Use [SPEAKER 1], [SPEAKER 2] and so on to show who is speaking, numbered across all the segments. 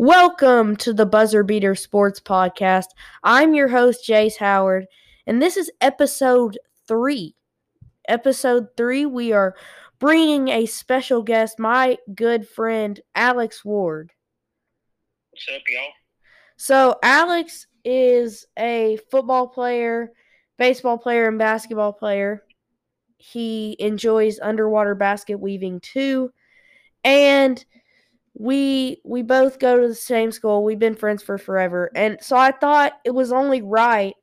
[SPEAKER 1] Welcome to the Buzzer Beater Sports Podcast. I'm your host, Jace Howard, and this is episode three. Episode three, we are bringing a special guest, my good friend, Alex Ward.
[SPEAKER 2] What's up, y'all?
[SPEAKER 1] So, Alex is a football player, baseball player, and basketball player. He enjoys underwater basket weaving too. And we we both go to the same school. We've been friends for forever. And so I thought it was only right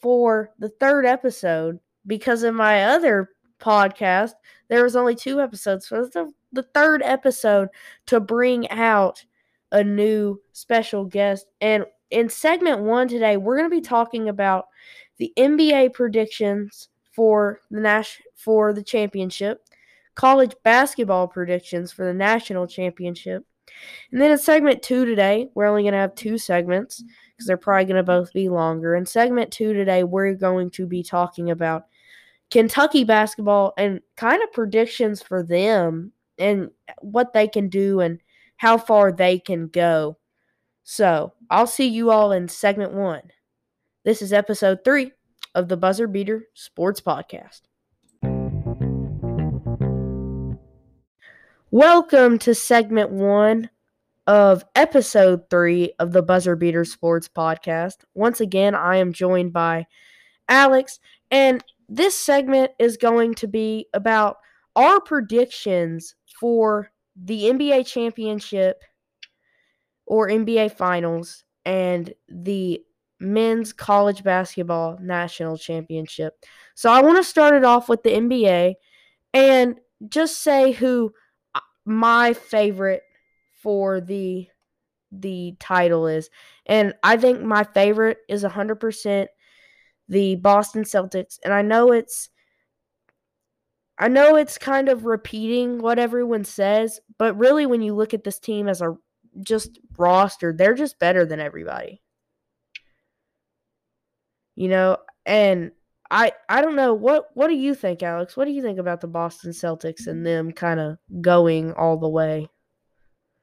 [SPEAKER 1] for the third episode because in my other podcast there was only two episodes. So it's the, the third episode to bring out a new special guest. And in segment 1 today, we're going to be talking about the NBA predictions for the Nash for the championship, college basketball predictions for the national championship, and then in segment two today, we're only going to have two segments because they're probably going to both be longer. In segment two today, we're going to be talking about Kentucky basketball and kind of predictions for them and what they can do and how far they can go. So I'll see you all in segment one. This is episode three of the Buzzer Beater Sports Podcast. Welcome to segment one of episode three of the Buzzer Beater Sports Podcast. Once again, I am joined by Alex, and this segment is going to be about our predictions for the NBA championship or NBA finals and the men's college basketball national championship. So I want to start it off with the NBA and just say who my favorite for the the title is. And I think my favorite is 100% the Boston Celtics. And I know it's I know it's kind of repeating what everyone says, but really when you look at this team as a just roster, they're just better than everybody. You know, and I I don't know what what do you think, Alex? What do you think about the Boston Celtics and them kind of going all the way?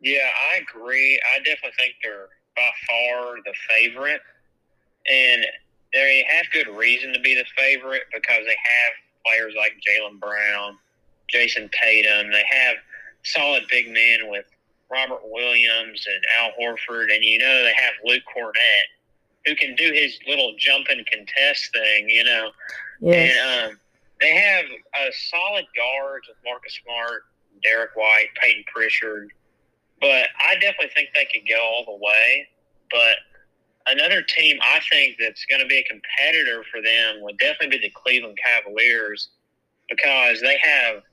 [SPEAKER 2] Yeah, I agree. I definitely think they're by far the favorite, and they have good reason to be the favorite because they have players like Jaylen Brown, Jayson Tatum. They have solid big men with Robert Williams and Al Horford, and you know they have Luke Kornet who can do his little jump and contest thing, you know.
[SPEAKER 1] Yes.
[SPEAKER 2] And um, they have a solid guards with Marcus Smart, Derrick White, Payton Pritchard. But I definitely think they could go all the way. But another team I think that's going to be a competitor for them would definitely be the Cleveland Cavaliers because they have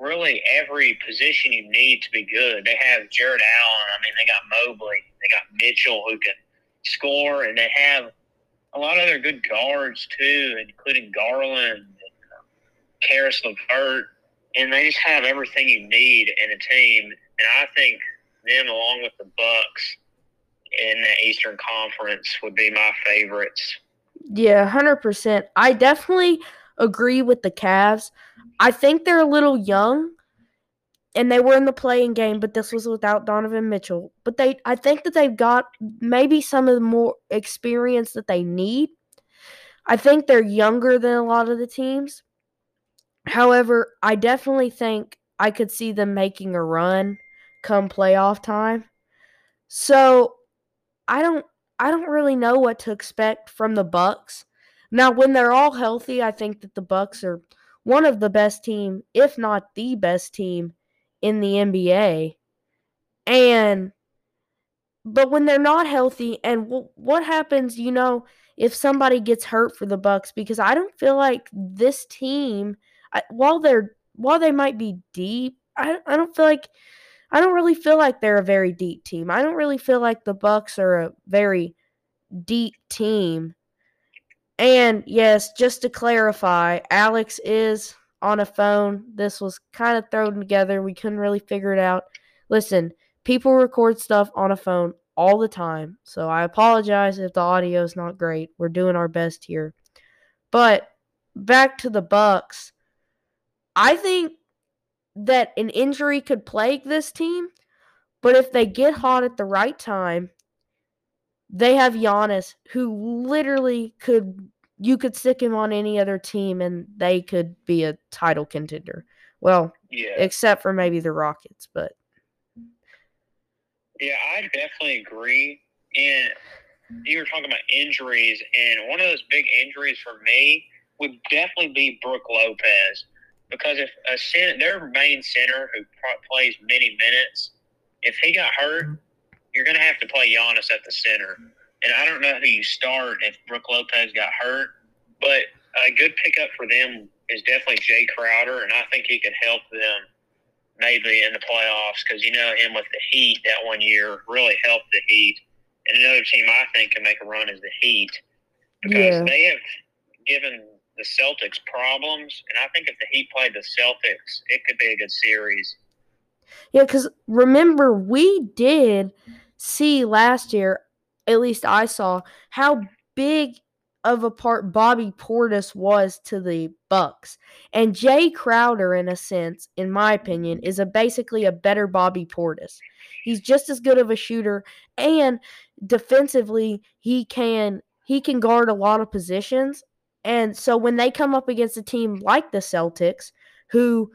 [SPEAKER 2] really every position you need to be good. They have Jarrett Allen. I mean, they got Mobley. They got Mitchell who can score, and they have a lot of other good guards too, including Garland and uh, Caris LeVert, and they just have everything you need in a team. And I think them, along with the Bucks in the Eastern Conference, would be my favorites.
[SPEAKER 1] Yeah, hundred percent. I definitely agree with the Cavs. I think they're a little young and they were in the playing game, but this was without Donovan Mitchell. But they I think that they've got maybe some of the more experience that they need. I think they're younger than a lot of the teams. However, I definitely think I could see them making a run come playoff time. So, I don't I don't really know what to expect from the Bucks. Now, when they're all healthy, I think that the Bucks are one of the best team, if not the best team in the NBA. And but when they're not healthy and w- what happens, you know, if somebody gets hurt for the Bucks because I don't feel like this team I, while they're while they might be deep, I I don't feel like I don't really feel like they're a very deep team. I don't really feel like the Bucks are a very deep team. And yes, just to clarify, Alex is on a phone. This was kind of thrown together. We couldn't really figure it out. Listen, people record stuff on a phone all the time. So I apologize if the audio is not great. We're doing our best here. But back to the Bucks. I think that an injury could plague this team, But if they get hot at the right time, they have Giannis, who literally could you could stick him on any other team and they could be a title contender. Well,
[SPEAKER 2] Yeah.
[SPEAKER 1] except for maybe the Rockets, but
[SPEAKER 2] Yeah, I definitely agree. And you were talking about injuries, and one of those big injuries for me would definitely be Brooke Lopez. Because if a center, their main center who pro- plays many minutes, if he got hurt, mm-hmm. you're going to have to play Giannis at the center. And I don't know who you start if Brooke Lopez got hurt, but a good pickup for them is definitely Jae Crowder, and I think he could help them maybe in the playoffs because you know him with the Heat that one year really helped the Heat. And another team I think can make a run is the Heat because
[SPEAKER 1] Yeah.
[SPEAKER 2] they have given the Celtics problems, and I think if the Heat played the Celtics, it could be a good series.
[SPEAKER 1] yeah, because remember, we did see last year, at least I saw, how big of a part Bobby Portis was to the Bucks. And Jae Crowder, in a sense, in my opinion, is a basically a better Bobby Portis. He's just as good of a shooter, and defensively, he can he can guard a lot of positions. And so when they come up against a team like the Celtics, who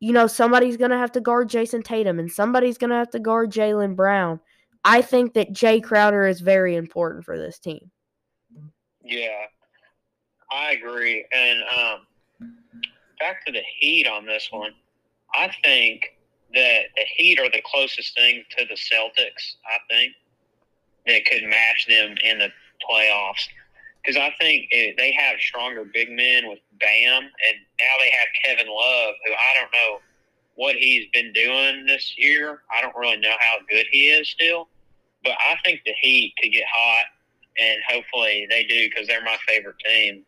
[SPEAKER 1] you know, somebody's going to have to guard Jayson Tatum and somebody's going to have to guard Jaylen Brown. I think that Jae Crowder is very important for this team.
[SPEAKER 2] Yeah, I agree. And um, back to the Heat on this one, I think that the Heat are the closest thing to the Celtics. I think that could match them in the playoffs because I think it, they have stronger big men with Bam, and now they have Kevin Love, who I don't know what he's been doing this year. I don't really know how good he is still, but I think the Heat could get hot and hopefully they do because they're my favorite team.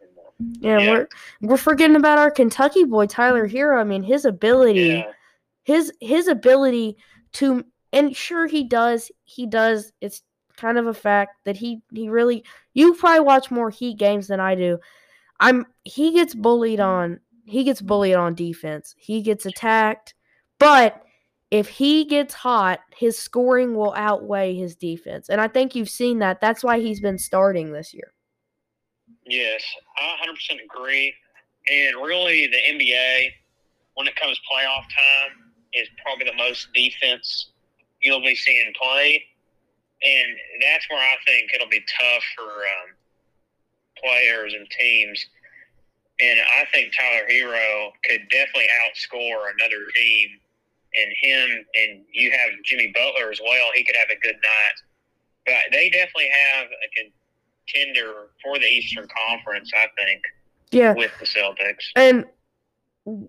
[SPEAKER 1] Yeah,
[SPEAKER 2] Yeah.
[SPEAKER 1] we're we're forgetting about our Kentucky boy Tyler Herro. I mean, his ability,
[SPEAKER 2] Yeah,
[SPEAKER 1] his his ability to and sure he does, he does. It's kind of a fact that he he really you probably watch more Heat games than I do. I'm he gets bullied on he gets bullied on defense. He gets attacked, but if he gets hot, his scoring will outweigh his defense. And I think you've seen that. That's why he's been starting this year.
[SPEAKER 2] yes, I 100% agree. And really, the NBA, when it comes playoff time, is probably the most defense you'll be seeing played. And that's where I think it'll be tough for um, players and teams. And I think Tyler Herro could definitely outscore another team. And him and you have Jimmy Butler as well. He could have a good night. But they definitely have a contender for the Eastern Conference, I think,
[SPEAKER 1] Yeah.
[SPEAKER 2] with the Celtics.
[SPEAKER 1] And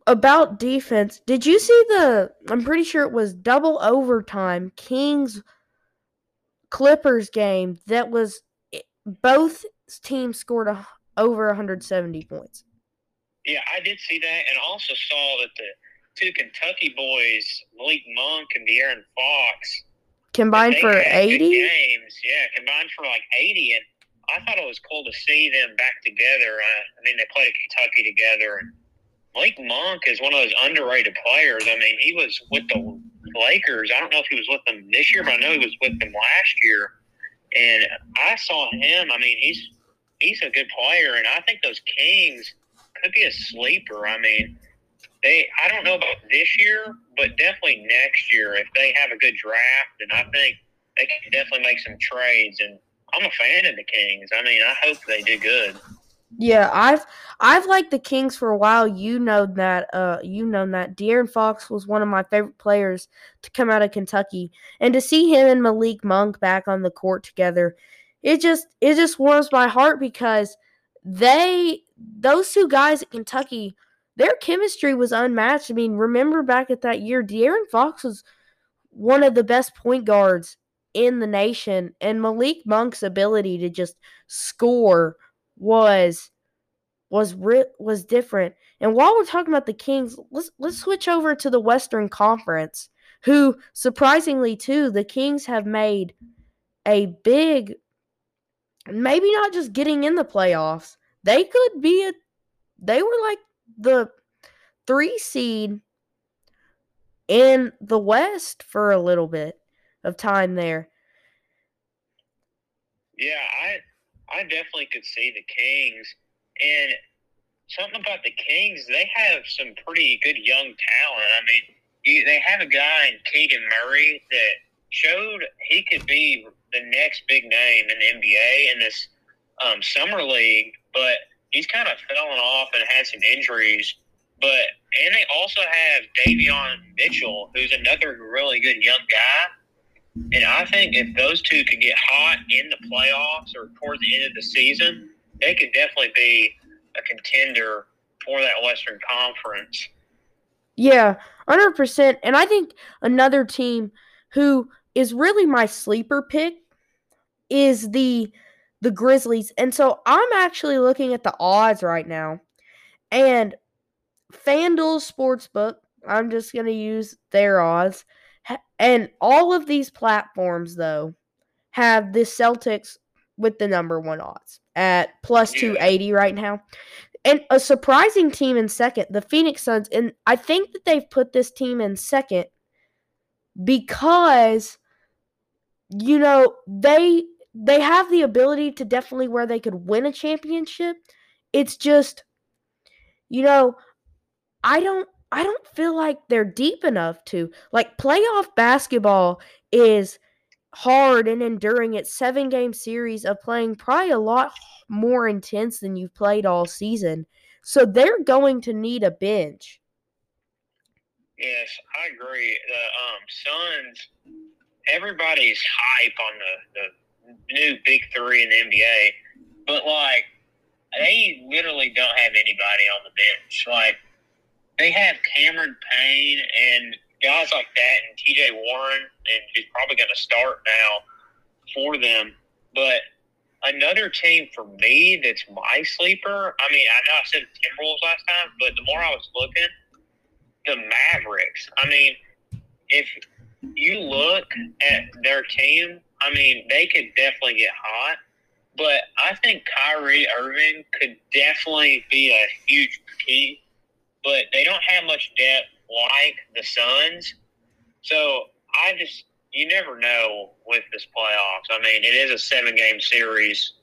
[SPEAKER 1] about defense, did you see the? I'm pretty sure it was double overtime Kings Clippers game that was both teams scored a, over 170 points.
[SPEAKER 2] Yeah, I did see that, and also saw that the two Kentucky boys, Malik Monk and De'Aaron Fox,
[SPEAKER 1] Combined for 80?
[SPEAKER 2] games. Yeah, combined for like eighty, and I thought it was cool to see them back together. Uh, I mean, they played at Kentucky together, and Malik Monk is one of those underrated players. I mean, he was with the Lakers. I don't know if he was with them this year, but I know he was with them last year. And I saw him. I mean, he's he's a good player, and I think those Kings could be a sleeper. I mean, they I don't know about this year, but definitely next year if they have a good draft, and I think they can definitely make some trades. And I'm a fan of the Kings. I mean, I hope they do good.
[SPEAKER 1] Yeah, I've I've liked the Kings for a while. You know that. Uh, you know that. De'Aaron Fox was one of my favorite players to come out of Kentucky, and to see him and Malik Monk back on the court together, it just it just warms my heart because they those two guys at Kentucky, their chemistry was unmatched. I mean, remember back at that year, De'Aaron Fox was one of the best point guards in the nation, and Malik Monk's ability to just score was was was different. And while we're talking about the Kings, let's let's switch over to the Western Conference, who surprisingly too, the Kings have made a big maybe not just getting in the playoffs. They could be a they were like the 3 seed in the West for a little bit of time there.
[SPEAKER 2] Yeah, I I definitely could see the Kings and something about the Kings, they have some pretty good young talent. I mean, you, they have a guy in Keegan Murray that showed he could be the next big name in the NBA in this um, summer league, but he's kind of fallen off and had some injuries. But and they also have Davion Mitchell, who's another really good young guy. And I think if those two could get hot in the playoffs or towards the end of the season, they could definitely be a contender for that Western Conference.
[SPEAKER 1] Yeah, 100%. And I think another team who is really my sleeper pick is the the Grizzlies. And so I'm actually looking at the odds right now. And FanDuel Sportsbook, I'm just going to use their odds. And all of these platforms, though, have the Celtics with the number one odds at plus 280 right now. And a surprising team in second, the Phoenix Suns. And I think that they've put this team in second because, you know, they they have the ability to definitely where they could win a championship. It's just, you know, I don't I don't feel like they're deep enough to like playoff basketball is hard and enduring. It's seven game series of playing probably a lot more intense than you've played all season. So they're going to need a bench.
[SPEAKER 2] Yes, I agree. The um, Suns, everybody's hype on the, the new big three in the NBA, but like they literally don't have anybody on the bench. Like they have Cameron Payne and guys like that, and T.J. Warren, and he's probably going to start now for them. But another team for me that's my sleeper. I mean, I know I said Timberwolves last time, but the more I was looking, the Mavericks. I mean, if you look at their team, I mean, they could definitely get hot. But I think Kyrie Irving could definitely be a huge key. But they don't have much depth like the Suns. So I just you never know with this playoffs. I mean, it is a seven game series.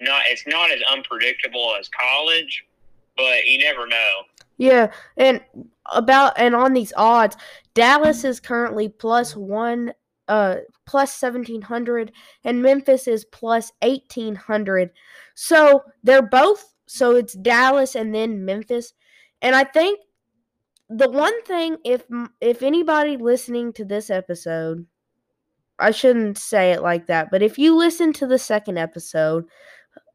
[SPEAKER 2] Not it's not as unpredictable as college, but you never know.
[SPEAKER 1] Yeah, and about and on these odds, Dallas is currently plus one uh plus 1700 and Memphis is plus 1800. So they're both so it's Dallas and then Memphis. And I think the one thing if if anybody listening to this episode I shouldn't say it like that, but if you listen to the second episode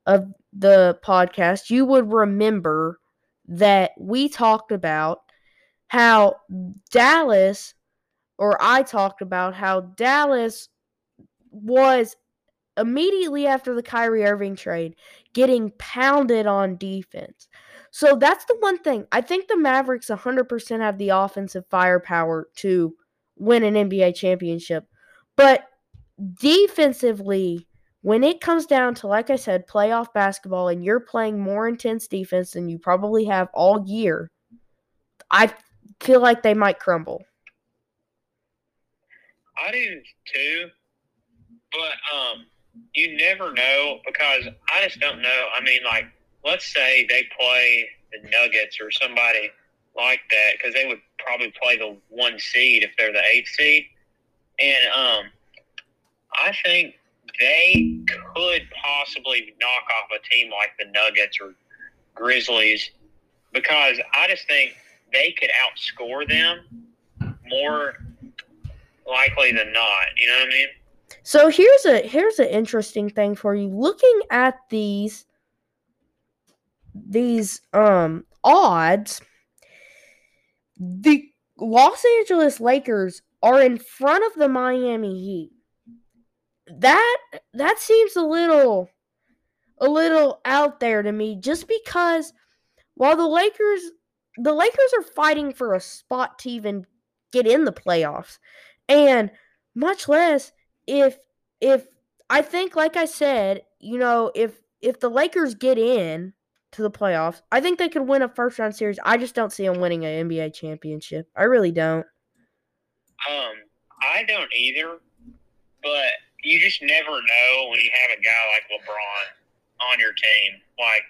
[SPEAKER 1] of the podcast, you would remember that we talked about how Dallas or I talked about how Dallas was immediately after the Kyrie Irving trade getting pounded on defense. So that's the one thing. I think the Mavericks 100% have the offensive firepower to win an NBA championship. But defensively, when it comes down to, like I said, playoff basketball and you're playing more intense defense than you probably have all year, I feel like they might crumble.
[SPEAKER 2] I do too. But um, you never know because I just don't know. I mean, like let's say they play the Nuggets or somebody like that because they would probably play the one seed if they're the eighth seed, and um, I think they could possibly knock off a team like the Nuggets or Grizzlies because I just think they could outscore them more likely than not. You know what I mean?
[SPEAKER 1] So here's a here's an interesting thing for you. Looking at these these um odds, the Los Angeles Lakers are in front of the Miami Heat. That that seems a little a little out there to me just because while the Lakers the Lakers are fighting for a spot to even get in the playoffs and much less if if I think like I said, you know, if if the Lakers get in to the playoffs. I think they could win a first round series. I just don't see them winning an NBA championship. I really don't.
[SPEAKER 2] Um, I don't either, but you just never know when you have a guy like LeBron on your team. Like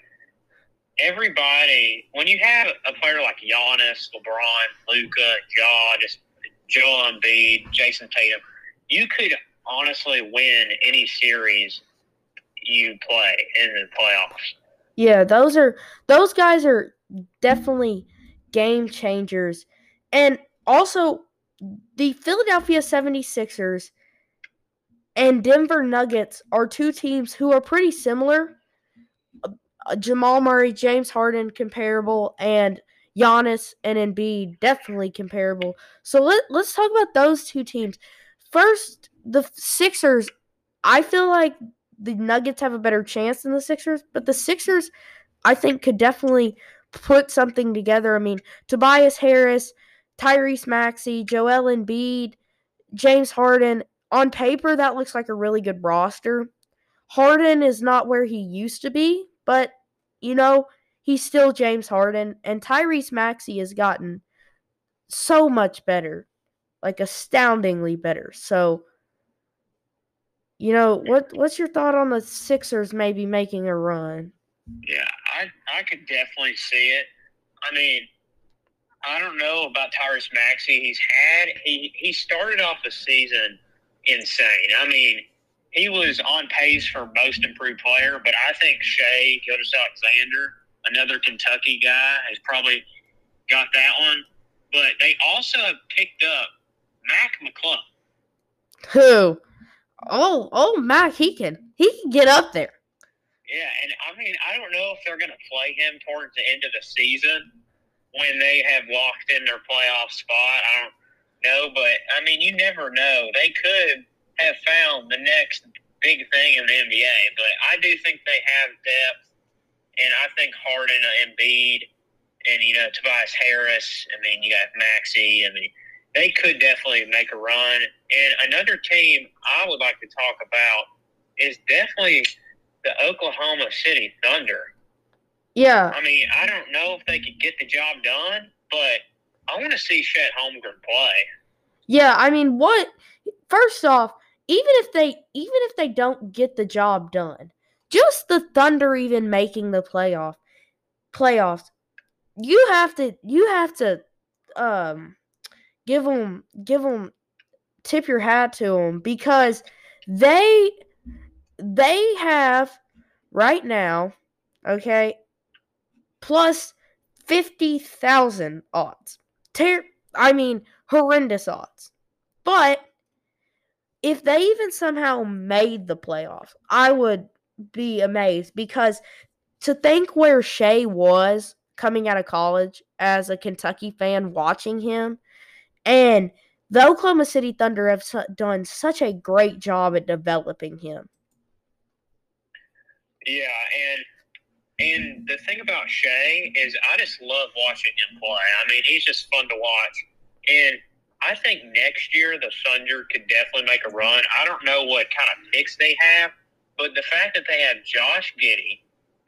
[SPEAKER 2] everybody, when you have a player like Giannis, LeBron, Luka, Ja, just Joel Embiid, Jayson Tatum, you could honestly win any series you play in the playoffs.
[SPEAKER 1] Yeah, those are those guys are definitely game changers. And also the Philadelphia 76ers and Denver Nuggets are two teams who are pretty similar. Uh, Jamal Murray, James Harden comparable and Giannis and Embiid definitely comparable. So let, let's talk about those two teams. First, the Sixers, I feel like the Nuggets have a better chance than the Sixers, but the Sixers, I think, could definitely put something together. I mean, Tobias Harris, Tyrese Maxey, Joel Embiid, James Harden. On paper, that looks like a really good roster. Harden is not where he used to be, but you know, he's still James Harden, and Tyrese Maxey has gotten so much better, like astoundingly better. So you know, what what's your thought on the Sixers maybe making a run?
[SPEAKER 2] Yeah, I I could definitely see it. I mean, I don't know about Tyrese Maxey. He's had he he started off the season insane. I mean, he was on pace for most improved player, but I think Shai Gilgeous-Alexander, another Kentucky guy, has probably got that one. But they also have picked up Mac McClung.
[SPEAKER 1] Who? Oh, oh, Mac, he can he can get up there.
[SPEAKER 2] Yeah, and I mean, I don't know if they're going to play him towards the end of the season when they have locked in their playoff spot. I don't know, but I mean, you never know. They could have found the next big thing in the NBA, but I do think they have depth, and I think Harden, and Embiid, and you know Tobias Harris. I mean, you got Maxey. I mean they could definitely make a run. And another team I would like to talk about is definitely the Oklahoma City Thunder.
[SPEAKER 1] Yeah.
[SPEAKER 2] I mean, I don't know if they could get the job done, but I want to see Chet Holmgren play.
[SPEAKER 1] Yeah, I mean, what? First off, even if they even if they don't get the job done, just the Thunder even making the playoff playoffs, you have to you have to um give them give them tip your hat to them because they they have right now okay plus 50,000 odds. Ter- I mean horrendous odds. But if they even somehow made the playoffs, I would be amazed because to think where Shai was coming out of college as a Kentucky fan watching him and the Oklahoma City Thunder have done such a great job at developing him.
[SPEAKER 2] Yeah, and and the thing about Shai is I just love watching him play. I mean, he's just fun to watch. And I think next year the Thunder could definitely make a run. I don't know what kind of picks they have, but the fact that they have Josh Giddey,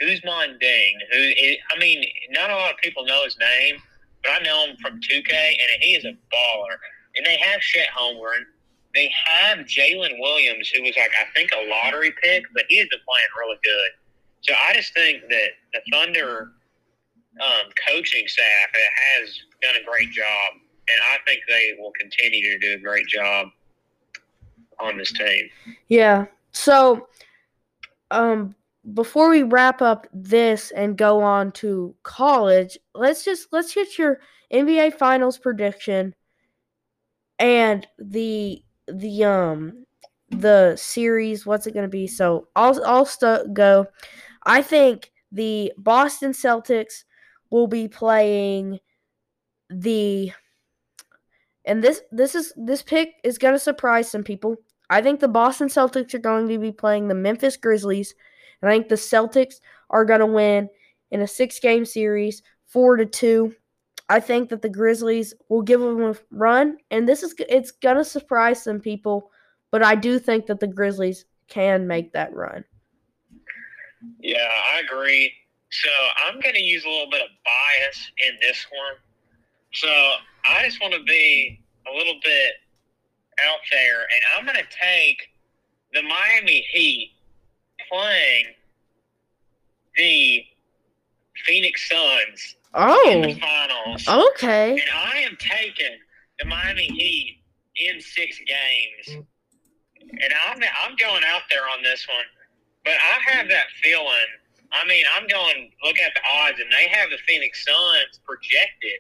[SPEAKER 2] Ousmane Dieng, who is, I mean, not a lot of people know his name, but I know him from 2K, and he is a baller. And they have Chet Holmgren. They have Jalen Williams, who was like I think a lottery pick, but he has been playing really good. So I just think that the Thunder um, coaching staff has done a great job, and I think they will continue to do a great job on this team.
[SPEAKER 1] Yeah. So, um, before we wrap up this and go on to college, let's just let's get your NBA Finals prediction and the the um the series. What's it going to be? So I'll I'll st- go. I think the Boston Celtics will be playing the and this this is this pick is going to surprise some people. I think the Boston Celtics are going to be playing the Memphis Grizzlies and I think the Celtics are going to win in a six game series, four to two. I think that the Grizzlies will give them a run, and this is it's gonna surprise some people, but I do think that the Grizzlies can make that run.
[SPEAKER 2] Yeah, I agree. So I'm gonna use a little bit of bias in this one. So I just want to be a little bit out there, and I'm going to take the Miami Heat playing the Phoenix Suns in the
[SPEAKER 1] Oh,
[SPEAKER 2] finals.
[SPEAKER 1] okay.
[SPEAKER 2] And I am taking the Miami Heat in six games. And I'm I'm going out there on this one. But I have that feeling. I mean, I'm going look at the odds and they have the Phoenix Suns projected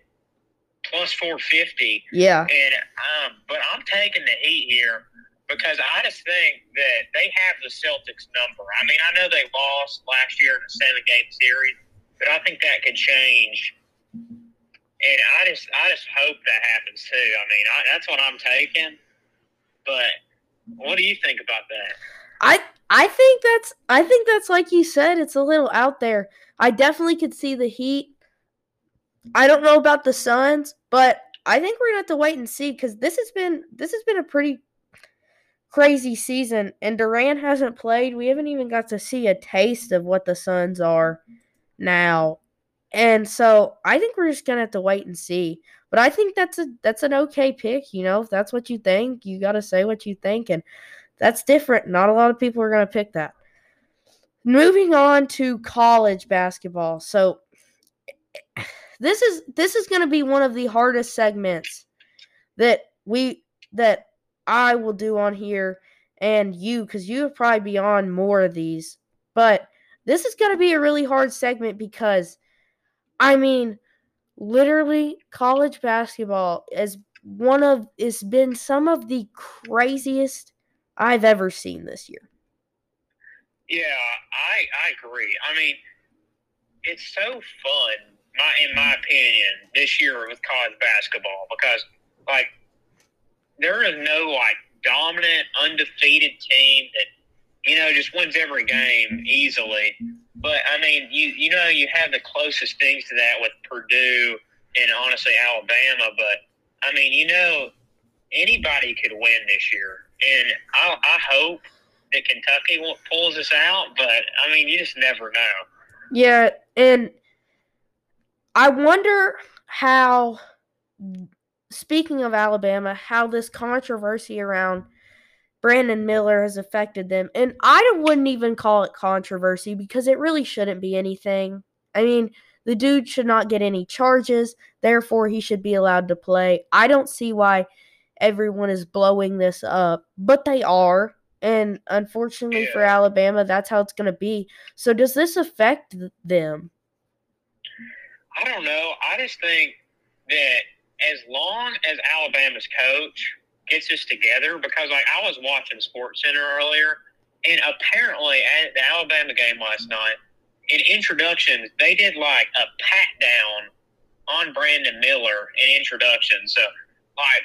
[SPEAKER 2] plus 450
[SPEAKER 1] Yeah.
[SPEAKER 2] and um but I'm taking the Heat here because I just think that they have the Celtics number. I mean, I know they lost last year in a seven game series, but I think that could change. And I just I just hope that happens too. I mean, I, that's what I'm taking. But what do you think about that?
[SPEAKER 1] I I think that's I think that's like you said, it's a little out there. I definitely could see the Heat. I don't know about the Suns, but I think we're gonna have to wait and see because this has been this has been a pretty crazy season, and Durant hasn't played. We haven't even got to see a taste of what the Suns are now, and so I think we're just gonna have to wait and see. But I think that's a that's an okay pick. You know, if that's what you think, you got to say what you think, and that's different. Not a lot of people are to pick that. Moving on to college basketball. So this is this is going to be one of the hardest segments that we that I will do on here and you cuz you have probably be on more of these. But this is going to be a really hard segment because I mean literally college basketball is one of it's been some of the craziest I've ever seen this year.
[SPEAKER 2] Yeah, I I agree. I mean, it's so fun, my in my opinion, this year with college basketball because like there is no like dominant, undefeated team that you know just wins every game easily. But I mean, you you know you have the closest things to that with Purdue and honestly Alabama. But I mean, you know, anybody could win this year, and I, I hope that Kentucky pulls us out. But I mean, you just never know.
[SPEAKER 1] Yeah, and I wonder how speaking of Alabama, how this controversy around Brandon Miller has affected them. And I wouldn't even call it controversy because it really shouldn't be anything. I mean, the dude should not get any charges, therefore he should be allowed to play. I don't see why everyone is blowing this up, but they are. And unfortunately for Alabama, that's how it's going to be. So does this affect th- them?
[SPEAKER 2] I don't know. I just think that as long as Alabama's coach gets us together, because like I was watching Sports Center earlier, and apparently at the Alabama game last night, in introductions they did like a pat down on Brandon Miller in introductions. So like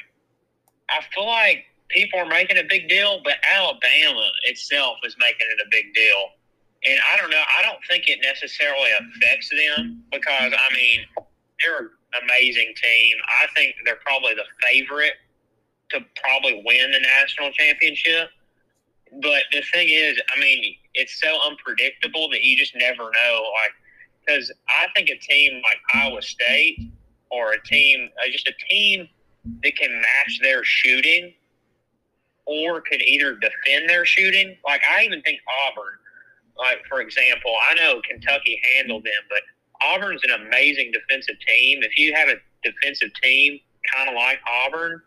[SPEAKER 2] I feel like people are making a big deal, but Alabama itself is making it a big deal. And I don't know. I don't think it necessarily affects them because I mean they're an amazing team. I think they're probably the favorite to probably win the national championship. But the thing is, I mean, it's so unpredictable that you just never know. Like, because I think a team like Iowa State or a team, uh, just a team that can match their shooting or could either defend their shooting. Like, I even think Auburn, like, for example, I know Kentucky handled them, but Auburn's an amazing defensive team. If you have a defensive team kind of like Auburn,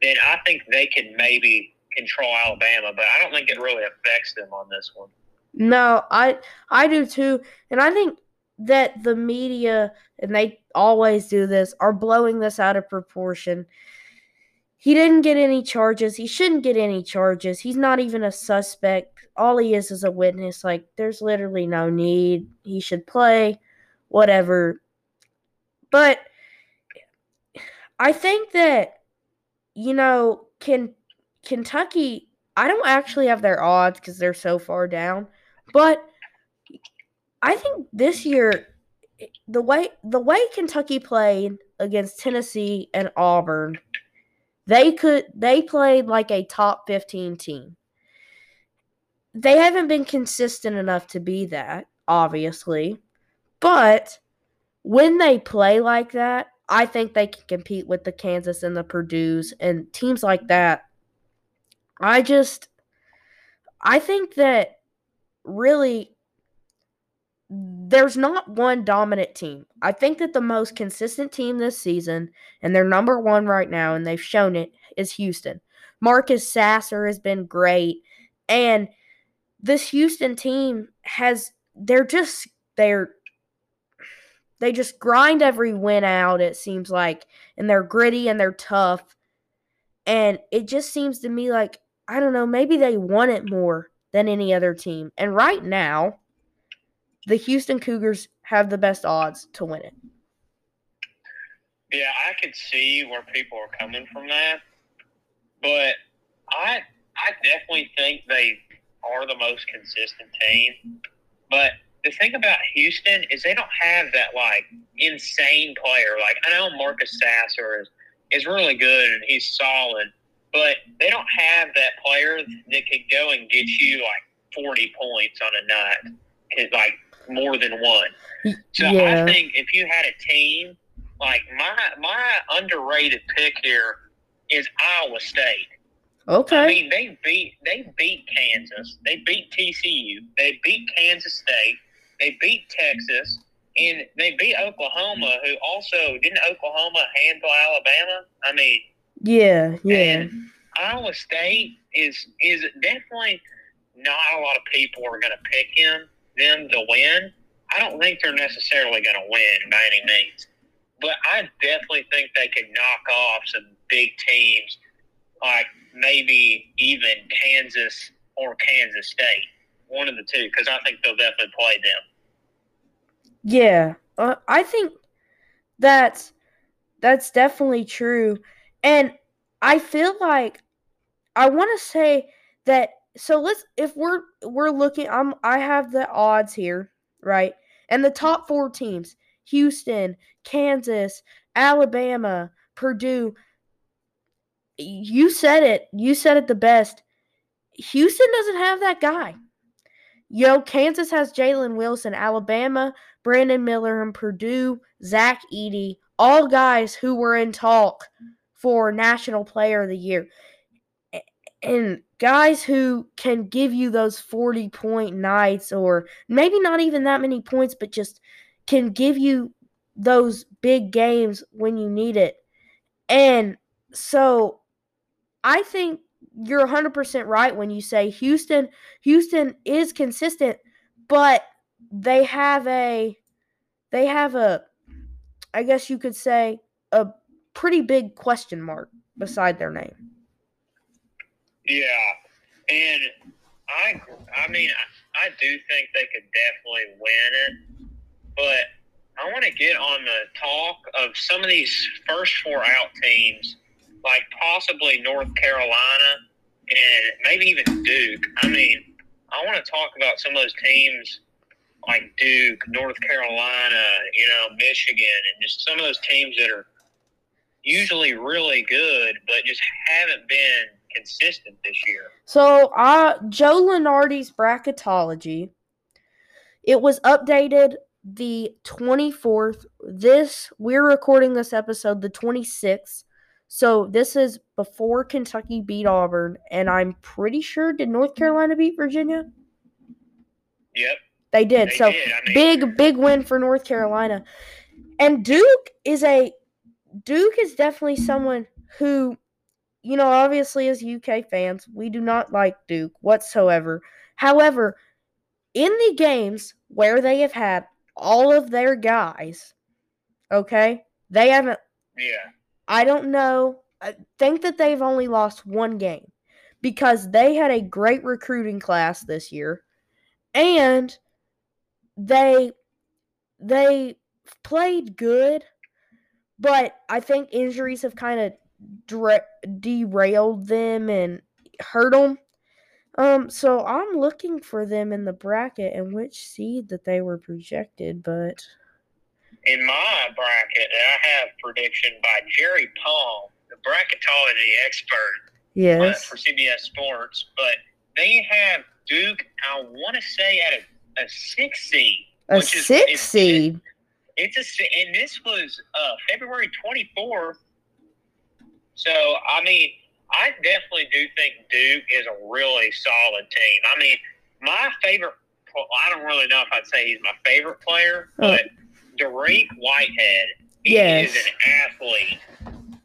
[SPEAKER 2] then I think they can maybe control Alabama, but I don't think it really affects them on this one.
[SPEAKER 1] No, I I do too, and I think that the media and they always do this are blowing this out of proportion. He didn't get any charges. He shouldn't get any charges. He's not even a suspect. All he is is a witness. Like there's literally no need. He should play whatever. But I think that you know, can Kentucky I don't actually have their odds cuz they're so far down. But I think this year the way the way Kentucky played against Tennessee and Auburn, they could they played like a top 15 team. They haven't been consistent enough to be that, obviously. But when they play like that, I think they can compete with the Kansas and the Purdue's and teams like that. I just I think that really there's not one dominant team. I think that the most consistent team this season, and they're number one right now, and they've shown it, is Houston. Marcus Sasser has been great. And this Houston team has they're just they're they just grind every win out, it seems like, and they're gritty and they're tough. And it just seems to me like, I don't know, maybe they want it more than any other team. And right now, the Houston Cougars have the best odds to win it.
[SPEAKER 2] Yeah, I could see where people are coming from that, but I I definitely think they are the most consistent team. But the thing about Houston is they don't have that like insane player. Like I know Marcus Sasser is is really good and he's solid, but they don't have that player that could go and get you like forty points on a night, like more than one. So yeah. I think if you had a team like my my underrated pick here is Iowa State.
[SPEAKER 1] Okay. I
[SPEAKER 2] mean, they beat they beat Kansas, they beat TCU, they beat Kansas State, they beat Texas, and they beat Oklahoma, who also didn't Oklahoma handle Alabama. I mean,
[SPEAKER 1] yeah, yeah.
[SPEAKER 2] Iowa State is is definitely not a lot of people are going to pick him them to win. I don't think they're necessarily going to win by any means, but I definitely think they could knock off some big teams like maybe even Kansas or Kansas State, one of the two, because I think they'll definitely play them.
[SPEAKER 1] Yeah, uh, I think that's that's definitely true, and I feel like I want to say that. So let's if we're we're looking, I'm I have the odds here, right? And the top four teams: Houston, Kansas, Alabama, Purdue you said it. You said it the best. Houston doesn't have that guy. Yo, Kansas has Jalen Wilson, Alabama, Brandon Miller, and Purdue, Zach Edey, all guys who were in talk for National Player of the Year. And guys who can give you those 40 point nights, or maybe not even that many points, but just can give you those big games when you need it. And so I think you're 100% right when you say Houston Houston is consistent, but they have a they have a I guess you could say a pretty big question mark beside their name.
[SPEAKER 2] Yeah. And I I mean I, I do think they could definitely win it, but I want to get on the talk of some of these first four out teams like possibly North Carolina and maybe even Duke. I mean, I want to talk about some of those teams like Duke, North Carolina, you know, Michigan, and just some of those teams that are usually really good, but just haven't been consistent this year.
[SPEAKER 1] So, uh, Joe Lunardi's bracketology, it was updated the 24th. This, we're recording this episode the 26th. So this is before Kentucky beat Auburn, and I'm pretty sure did North Carolina beat Virginia?
[SPEAKER 2] Yep.
[SPEAKER 1] They did. They so did. I mean, big, big win for North Carolina. And Duke is a Duke is definitely someone who, you know, obviously as UK fans, we do not like Duke whatsoever. However, in the games where they have had all of their guys, okay, they haven't
[SPEAKER 2] Yeah
[SPEAKER 1] I don't know. I think that they've only lost one game because they had a great recruiting class this year and they they played good but I think injuries have kind of dra- derailed them and hurt them. Um, so I'm looking for them in the bracket and which seed that they were projected, but
[SPEAKER 2] in my bracket, I have prediction by Jerry Palm, the bracketology expert
[SPEAKER 1] yes. Uh,
[SPEAKER 2] for CBS Sports. But they have Duke, I want to say, at a, a six seed.
[SPEAKER 1] A six is, seed?
[SPEAKER 2] It, it's a, and this was uh, February 24th. So, I mean, I definitely do think Duke is a really solid team. I mean, my favorite. I don't really know if I'd say he's my favorite player, but Dariq Whitehead. He
[SPEAKER 1] Yes.
[SPEAKER 2] is an athlete.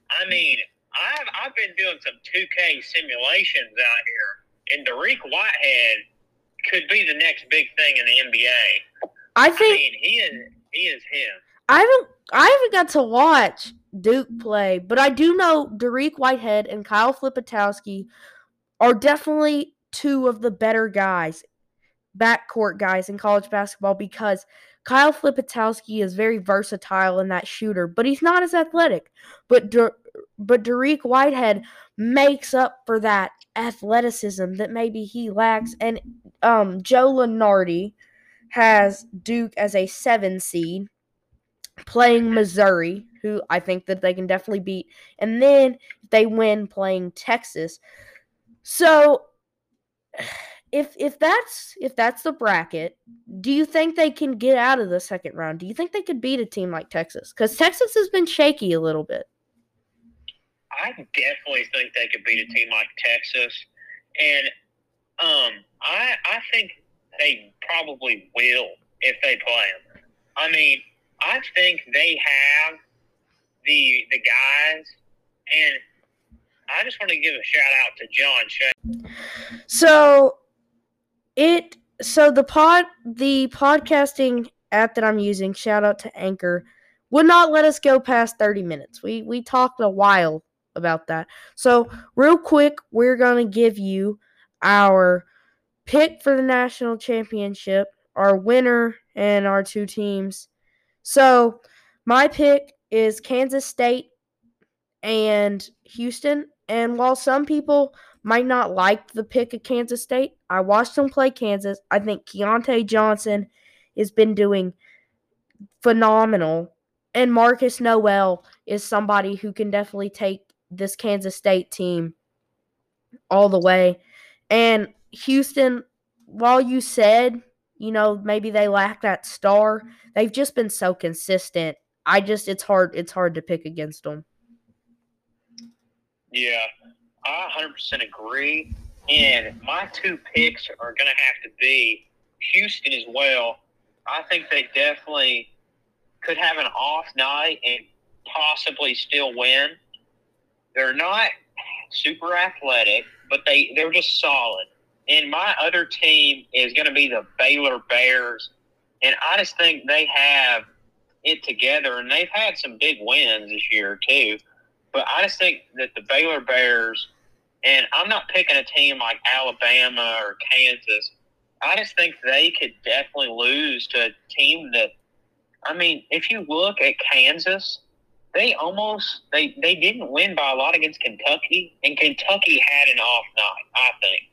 [SPEAKER 2] I mean, I've I've been doing some 2K simulations out here, and Dariq Whitehead could be the next big thing in the NBA.
[SPEAKER 1] I
[SPEAKER 2] I
[SPEAKER 1] think
[SPEAKER 2] mean, he is he is him.
[SPEAKER 1] I haven't I haven't got to watch Duke play, but I do know Dariq Whitehead and Kyle Filipowski are definitely two of the better guys, backcourt guys in college basketball because Kyle Filipowski is very versatile in that shooter, but he's not as athletic. But but Dariq Whitehead makes up for that athleticism that maybe he lacks, and um, Joe Lunardi has Duke as a seven seed playing Missouri, who I think that they can definitely beat, and then they win playing Texas. So if if that's if that's the bracket, do you think they can get out of the second round? Do you think they could beat a team like Texas? Because Texas has been shaky a little bit.
[SPEAKER 2] I definitely think they could beat a team like Texas, and um, I I think they probably will if they play them. I mean, I think they have the the guys, and I just want to give a shout out to John Shea.
[SPEAKER 1] So it so the pod the podcasting app that I'm using, shout out to Anchor, would not let us go past 30 minutes. We we talked a while about that. So real quick, we're gonna give you our pick for the national championship, our winner, and our two teams. So my pick is Kansas State and Houston. And while some people might not like the pick of Kansas State. I watched them play Kansas. I think Keyontae Johnson has been doing phenomenal. And Markquis Nowell is somebody who can definitely take this Kansas State team all the way. And Houston, while you said, you know, maybe they lack that star, they've just been so consistent. I just it's hard it's hard to pick against them.
[SPEAKER 2] Yeah, I 100% agree. And my two picks are going to have to be Houston as well. I think they definitely could have an off night and possibly still win. They're not super athletic, but they, they're just solid. And my other team is going to be the Baylor Bears. And I just think they have it together, and they've had some big wins this year, too. But I just think that the Baylor Bears, and I'm not picking a team like Alabama or Kansas. I just think they could definitely lose to a team that, I mean, if you look at Kansas, they almost they they didn't win by a lot against Kentucky, and Kentucky had an off night. I think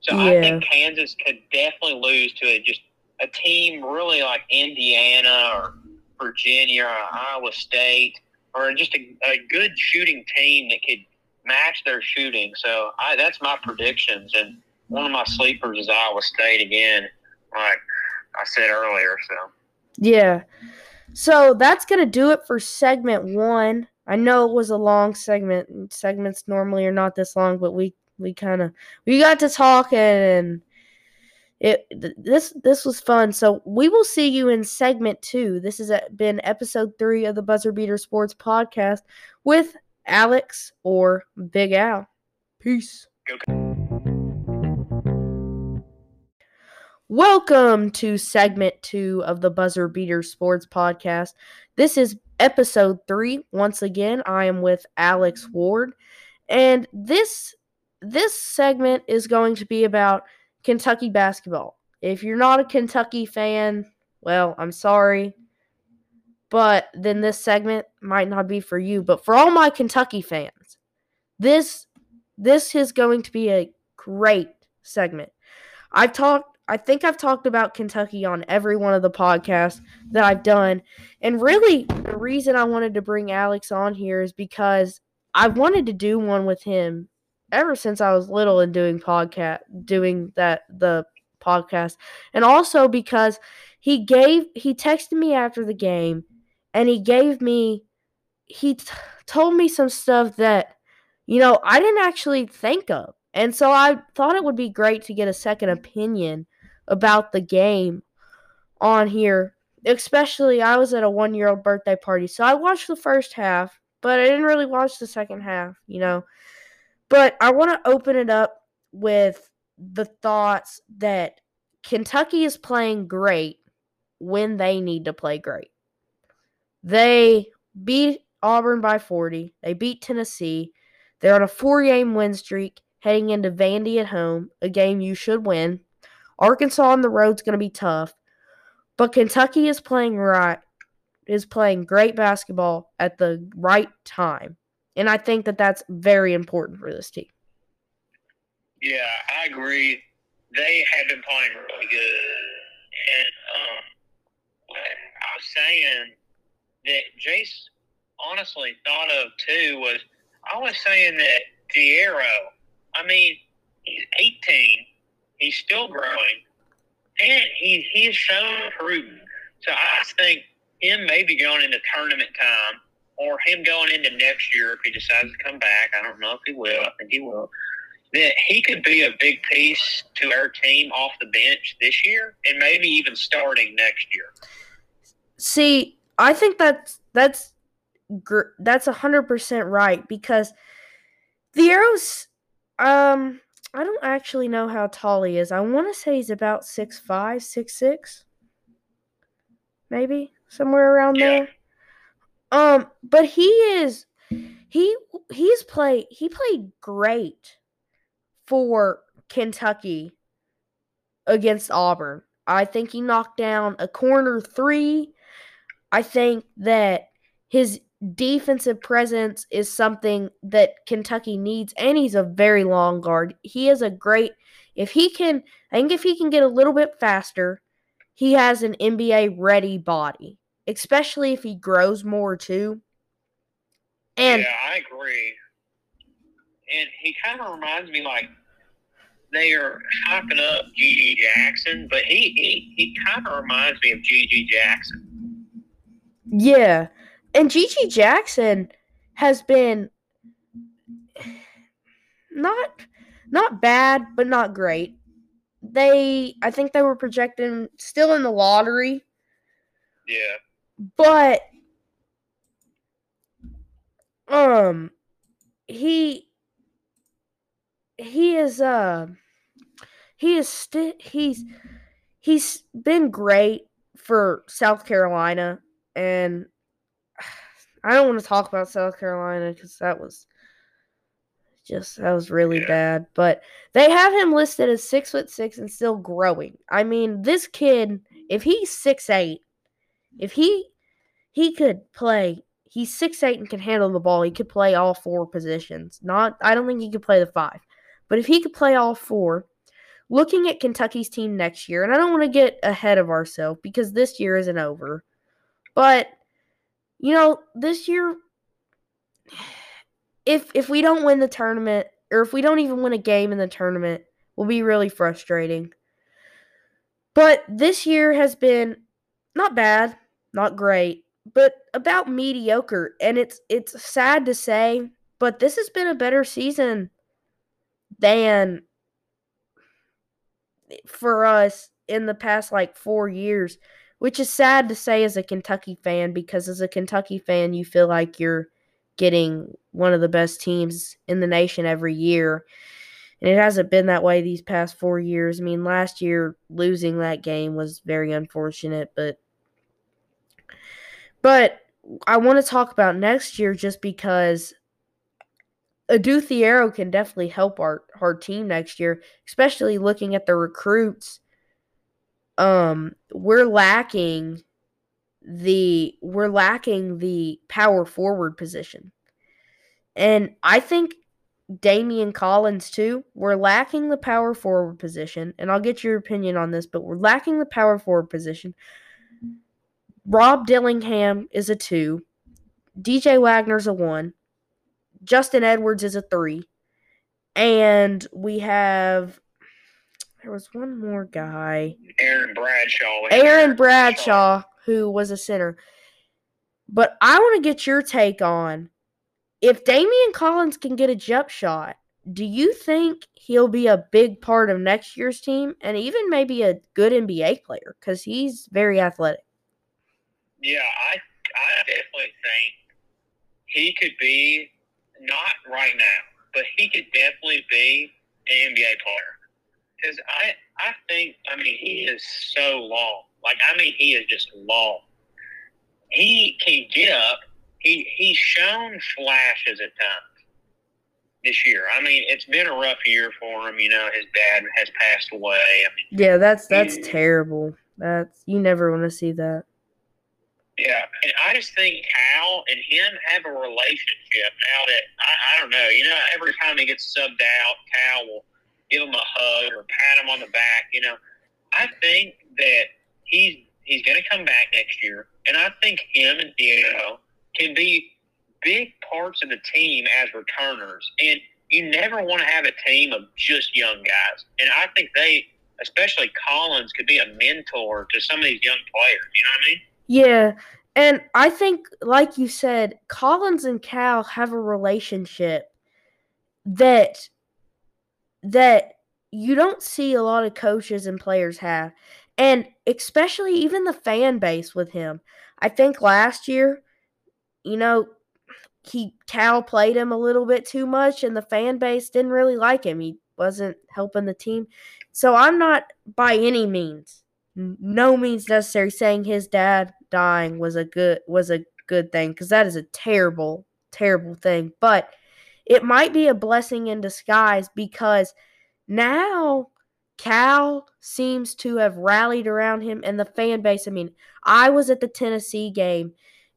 [SPEAKER 2] so. I think Kansas could definitely lose to a, just a team really like Indiana or Virginia or Iowa State or just a, a good shooting team that could match their shooting. So I, that's my predictions, and one of my sleepers is Iowa State again, like I said earlier. So
[SPEAKER 1] Yeah. So that's to do it for segment one. I know it was a long segment. Segments normally are not this long, but we we kind of we got to talking and it th- this this was fun. So we will see you in segment two. This has uh, been episode three of the Buzzer Beater Sports Podcast with Alex or Big Al. Peace. Welcome to segment two of the Buzzer Beater Sports Podcast. This is episode three. Once again, I am with Alex Ward, and this this segment is going to be about Kentucky basketball. If you're not a Kentucky fan, well, I'm sorry, but then this segment might not be for you. But for all my Kentucky fans, this this is going to be a great segment. I've talked I think I've talked about Kentucky on every one of the podcasts that I've done. And really the reason I wanted to bring Alex on here is because I wanted to do one with him ever since I was little and doing podcast doing that the podcast. And also because he gave he texted me after the game and he gave me he t- told me some stuff that you know, I didn't actually think of. And so I thought it would be great to get a second opinion about the game on here. Especially, I was at a one year old birthday party, so I watched the first half, but I didn't really watch the second half, you know. But I want to open it up with the thoughts that Kentucky is playing great when they need to play great. They beat Auburn by 40, they beat Tennessee. They're on a four game win streak heading into Vandy at home, a game you should win. Arkansas on the road is going to be tough, but Kentucky is playing right, is playing great basketball at the right time, and I think that that's very important for this team.
[SPEAKER 2] Yeah, I agree. They have been playing really good, and um, I was saying that Jace honestly thought of too was I was saying that Thiero I mean, he's 18. He's still growing, and he he has shown prudent. So I think him maybe going into tournament time, or him going into next year if he decides to come back. I don't know if he will. I think he will. That he could be a big piece to our team off the bench this year, and maybe even starting next year.
[SPEAKER 1] See, I think that's that's that's a hundred percent right because Thiero's um, I don't actually know how tall he is. I want to say he's about six five, six six, maybe somewhere around yeah. there. Um, but he is he he's played he played great for Kentucky against Auburn. I think he knocked down a corner three. I think that his defensive presence is something that Kentucky needs, and he's a very long guard. He is a great, if he can, I think if he can get a little bit faster, he has an NBA ready body, especially if he grows more too.
[SPEAKER 2] And yeah, I agree. And he kind of reminds me like they are hyping up GG Jackson, but he he, he kind of reminds me of GG Jackson.
[SPEAKER 1] Yeah, and GG Jackson has been not not bad, but not great. They I think they were projecting still in the lottery.
[SPEAKER 2] Yeah.
[SPEAKER 1] But um he he is uh he is still he's he's been great for South Carolina and I don't want to talk about South Carolina because that was just that was really yeah. bad. But they have him listed as six foot six and still growing. I mean, this kid, if he's six eight, if he he could play, he's six eight and can handle the ball. He could play all four positions. Not, I don't think he could play the five, but if he could play all four. Looking at Kentucky's team next year, and I don't want to get ahead of ourselves because this year isn't over, but you know, this year if if we don't win the tournament or if we don't even win a game in the tournament, will be really frustrating. But this year has been not bad, not great, but about mediocre and it's it's sad to say, but this has been a better season than for us in the past like 4 years which is sad to say as a Kentucky fan because as a Kentucky fan, you feel like you're getting one of the best teams in the nation every year. And it hasn't been that way these past four years. I mean, last year losing that game was very unfortunate, but but I want to talk about next year just because Adou Thiero can definitely help our, our team next year, especially looking at the recruits um we're lacking the we're lacking the power forward position. And I think Daimion Collins too. We're lacking the power forward position, and I'll get your opinion on this, but we're lacking the power forward position. Rob Dillingham is a two. DJ Wagner's a one. Justin Edwards is a three. And we have there was one more guy.
[SPEAKER 2] Aaron Bradshaw.
[SPEAKER 1] Aaron Bradshaw, who was a center. But I want to get your take on if Daimion Collins can get a jump shot, do you think he'll be a big part of next year's team and even maybe a good NBA player because he's very athletic?
[SPEAKER 2] Yeah, I I definitely think he could be not right now, but he could definitely be an NBA player. Because I I think I mean he is so long. Like I mean he is just long. He can get up. He he's shown flashes at times this year. I mean, it's been a rough year for him. You know, his dad has passed away. I mean,
[SPEAKER 1] yeah, that's that's he, terrible. That's you never want to see that.
[SPEAKER 2] Yeah, and I just think Cal and him have a relationship now that I, I don't know. You know, every time he gets subbed out, Cal will give him a hug or pat him on the back. You know, I think that he's he's going to come back next year, and I think him and Thiero can be big parts of the team as returners. And you never want to have a team of just young guys. And I think they, especially Collins, could be a mentor to some of these young players. You know what I mean?
[SPEAKER 1] Yeah. And I think, like you said, Collins and Cal have a relationship that that you don't see a lot of coaches and players have. And especially even the fan base with him. I think last year, you know, he Cal played him a little bit too much, and the fan base didn't really like him. He wasn't helping the team. So I'm not by any means, no means necessary, saying his dad dying was a good was a good thing because that is a terrible, terrible thing. But it might be a blessing in disguise because now Cal seems to have rallied around him and the fan base. I mean, I was at the Tennessee game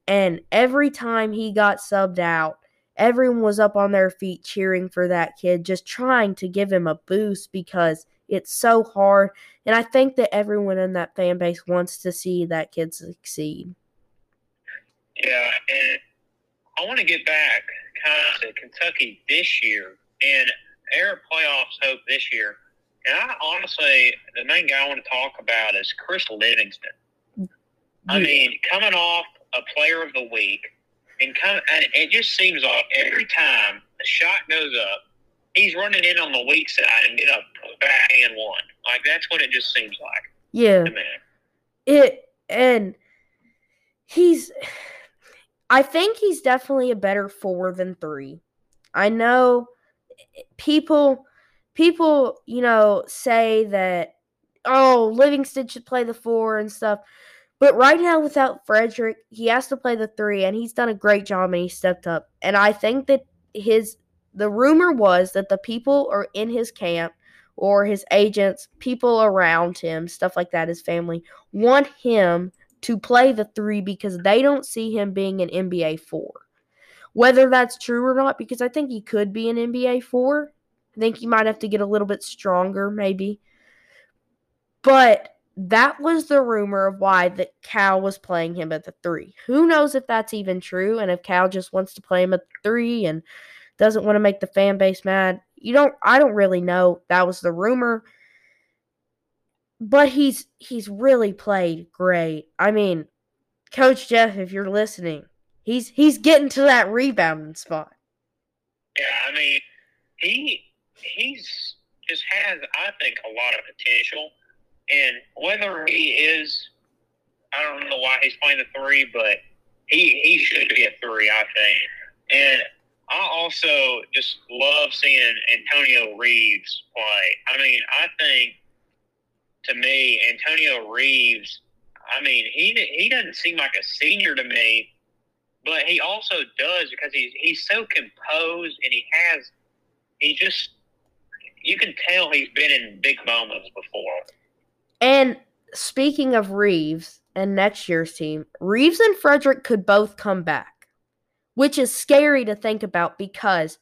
[SPEAKER 1] and every time he got subbed out, everyone was up on their feet cheering for that kid, just trying to give him a boost because it's so hard. And I think that everyone in that fan base wants to see that kid succeed.
[SPEAKER 2] Yeah, and I want to get back kind of to Kentucky this year and air playoffs hope this year. And I honestly, the main guy I want to talk about is Chris Livingston. I mean, coming off a player of the week, and of, and it just seems like every time the shot goes up, he's running in on the weak side and get up back and one. Like that's what it just seems like.
[SPEAKER 1] Yeah. It and he's I think he's definitely a better four than three. I know people people, you know, say that oh, Livingston should play the four and stuff. But right now, without Fredrick, he has to play the three, and he's done a great job and he stepped up. And I think that his the rumor was that the people are in his camp or his agents, people around him, stuff like that, his family, want him to play the three because they don't see him being an NBA four. Whether that's true or not, because I think he could be an NBA four. I think he might have to get a little bit stronger, maybe. But that was the rumor of why that Cal was playing him at the three. Who knows if that's even true and if Cal just wants to play him at the three and doesn't want to make the fan base mad. You don't I don't really know. That was the rumor. But he's he's really played great. I mean, Coach Jeff, if you're listening, he's he's getting to that rebounding spot.
[SPEAKER 2] Yeah, I mean, he he's just has I think a lot of potential and whether he is, I don't know why he's playing the three, but he he should be a three, I think. And I also just love seeing Antonio Reeves play. I mean, I think to me, Antonio Reeves. I mean, he he doesn't seem like a senior to me, but he also does because he's he's so composed and he has he just you can tell he's been in big moments before.
[SPEAKER 1] And speaking of Reeves and next year's team, Reeves and Fredrick could both come back, which is scary to think about because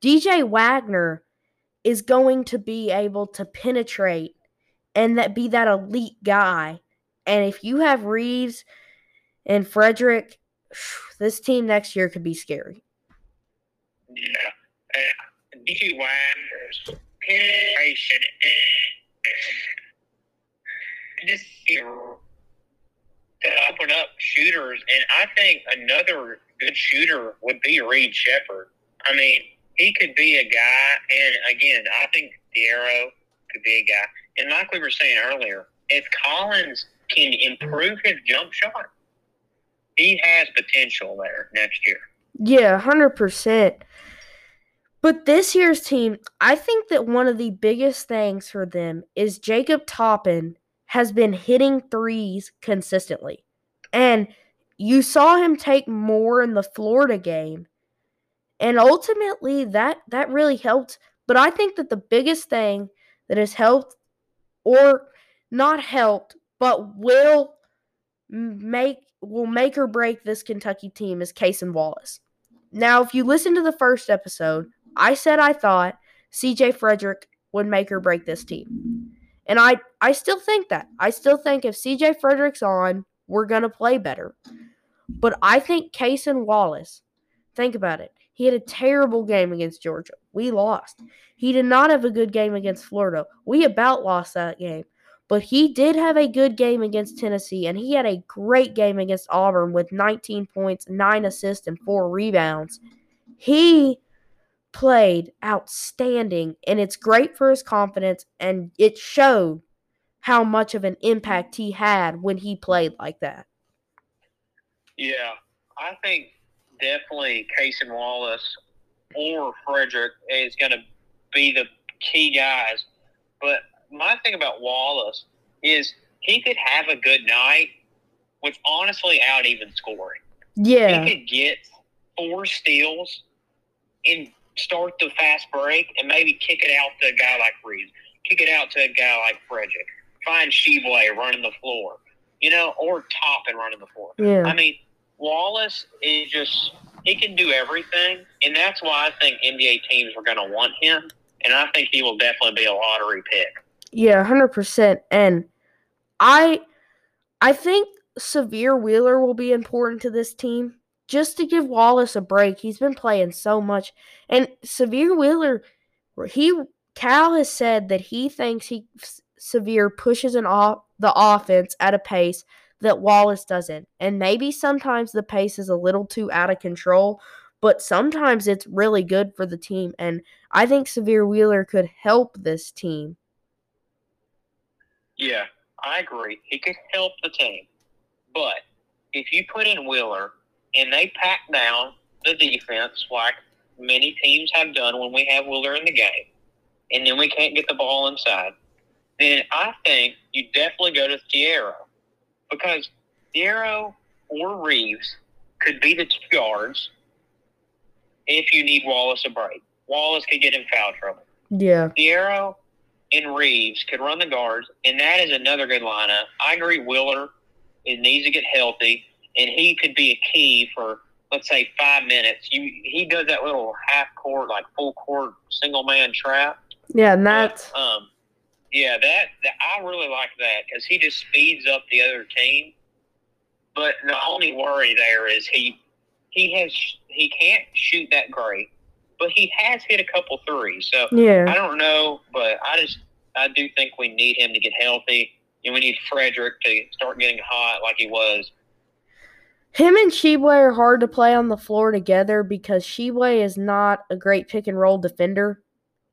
[SPEAKER 1] DJ Wagner is going to be able to penetrate and that be that elite guy. And if you have Reeves and Fredrick, this team next year could be scary.
[SPEAKER 2] Yeah. Uh, DJ Wagner's penetration this year to open up shooters, and I think another good shooter would be Reed Sheppard. I mean, he could be a guy, and again, I think Thiero could be a guy. And like we were saying earlier, if Collins can improve his jump shot, he has potential there next year.
[SPEAKER 1] Yeah, hundred percent. But this year's team, I think that one of the biggest things for them is Jacob Toppin has been hitting threes consistently. And you saw him take more in the Florida game. And ultimately that that really helped, but I think that the biggest thing that has helped or not helped but will make will make or break this Kentucky team is Cason Wallace. Now, if you listen to the first episode, I said I thought CJ Fredrick would make or break this team. And I I still think that. I still think if CJ Fredrick's on, we're going to play better. But I think Cason Wallace, think about it. He had a terrible game against Georgia. We lost. He did not have a good game against Florida. We about lost that game. But he did have a good game against Tennessee, and he had a great game against Auburn with 19 points, 9 assists, and 4 rebounds. He played outstanding, and it's great for his confidence, and it showed how much of an impact he had when he played like that.
[SPEAKER 2] Yeah, I think definitely Cason Wallace or Fredrick is going to be the key guys. But my thing about Wallace is he could have a good night with honestly out even scoring.
[SPEAKER 1] Yeah.
[SPEAKER 2] He could get four steals and start the fast break and maybe kick it out to a guy like Reed, kick it out to a guy like Fredrick, find Tshiebwe running the floor, you know, or Toppin running the floor.
[SPEAKER 1] Yeah.
[SPEAKER 2] I mean, Wallace is just he can do everything, and that's why I think NBA teams are going to want him, and I think he will definitely be a lottery pick.
[SPEAKER 1] Yeah, hundred percent. And I, I think Sahvir Wheeler will be important to this team just to give Wallace a break. He's been playing so much, and Sahvir Wheeler, he Cal has said that he thinks he Sahvir pushes an off the offense at a pace that Wallace doesn't. And maybe sometimes the pace is a little too out of control, but sometimes it's really good for the team. And I think Sahvir Wheeler could help this team.
[SPEAKER 2] Yeah, I agree. He could help the team. But if you put in Wheeler and they pack down the defense like many teams have done when we have Wheeler in the game, and then we can't get the ball inside, then I think you definitely go to Thiero because Thiero or Reeves could be the two guards if you need Wallace a break. Wallace could get in foul trouble.
[SPEAKER 1] Yeah.
[SPEAKER 2] Thiero and Reeves could run the guards, and that is another good lineup. I agree Wheeler it needs to get healthy, and he could be a key for let's say five minutes. You he does that little half court, like full court single man trap.
[SPEAKER 1] Yeah, and that's
[SPEAKER 2] But, um, yeah, that, that I really like that because he just speeds up the other team. But the only worry there is he he has he can't shoot that great, but he has hit a couple threes. So
[SPEAKER 1] yeah.
[SPEAKER 2] I don't know, but I just I do think we need him to get healthy, and we need Fredrick to start getting hot like he was.
[SPEAKER 1] Him and Tshiebwe are hard to play on the floor together because Tshiebwe is not a great pick and roll defender.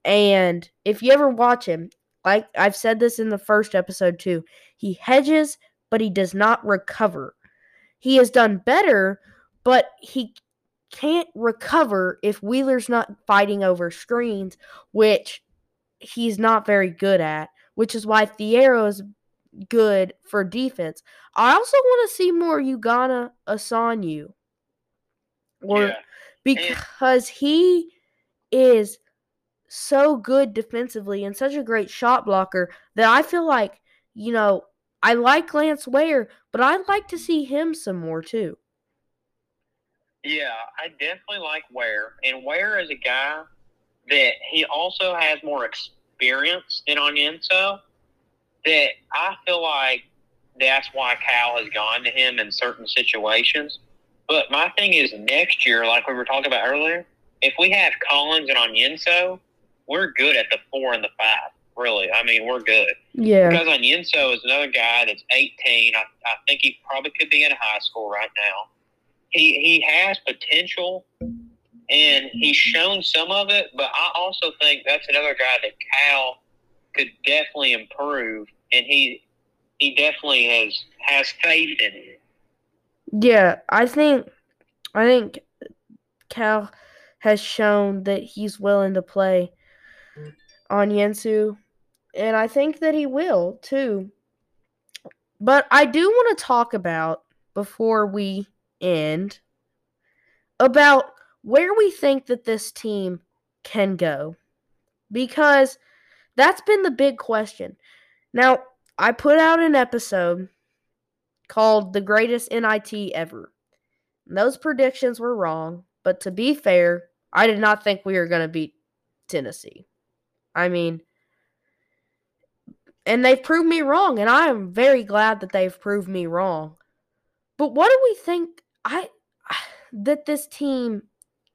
[SPEAKER 1] And if you ever watch him, like I've said this in the first episode too, he hedges, but he does not recover. He has done better, but he can't recover if Wheeler's not fighting over screens, which he's not very good at, which is why Thiero is good for defense. I also want to see more Ugonna Onyenso. Or
[SPEAKER 2] yeah,
[SPEAKER 1] because he is so good defensively and such a great shot blocker that I feel like, you know, I like Lance Ware, but I'd like to see him some more too.
[SPEAKER 2] yeah, I definitely like Ware, and Ware is a guy that he also has more experience than Onyenso. That I feel like that's why Cal has gone to him in certain situations. But my thing is next year, like we were talking about earlier, if we have Collins and Onyenso, we're good at the four and the five. Really, I mean, we're good.
[SPEAKER 1] Yeah.
[SPEAKER 2] Because Onyenso is another guy that's 18. I, I think he probably could be in high school right now. He he has potential, and he's shown some of it. But I also think that's another guy that Cal could definitely improve, and he he definitely has has faith in him.
[SPEAKER 1] Yeah, I think I think Cal has shown that he's willing to play Onyenso, and I think that he will too. But I do want to talk about before we end about where we think that this team can go because that's been the big question. Now, I put out an episode called The Greatest NIT Ever. And those predictions were wrong, but to be fair, I did not think we were going to beat Tennessee. I mean, and they've proved me wrong, and I am very glad that they've proved me wrong. But what do we think I that this team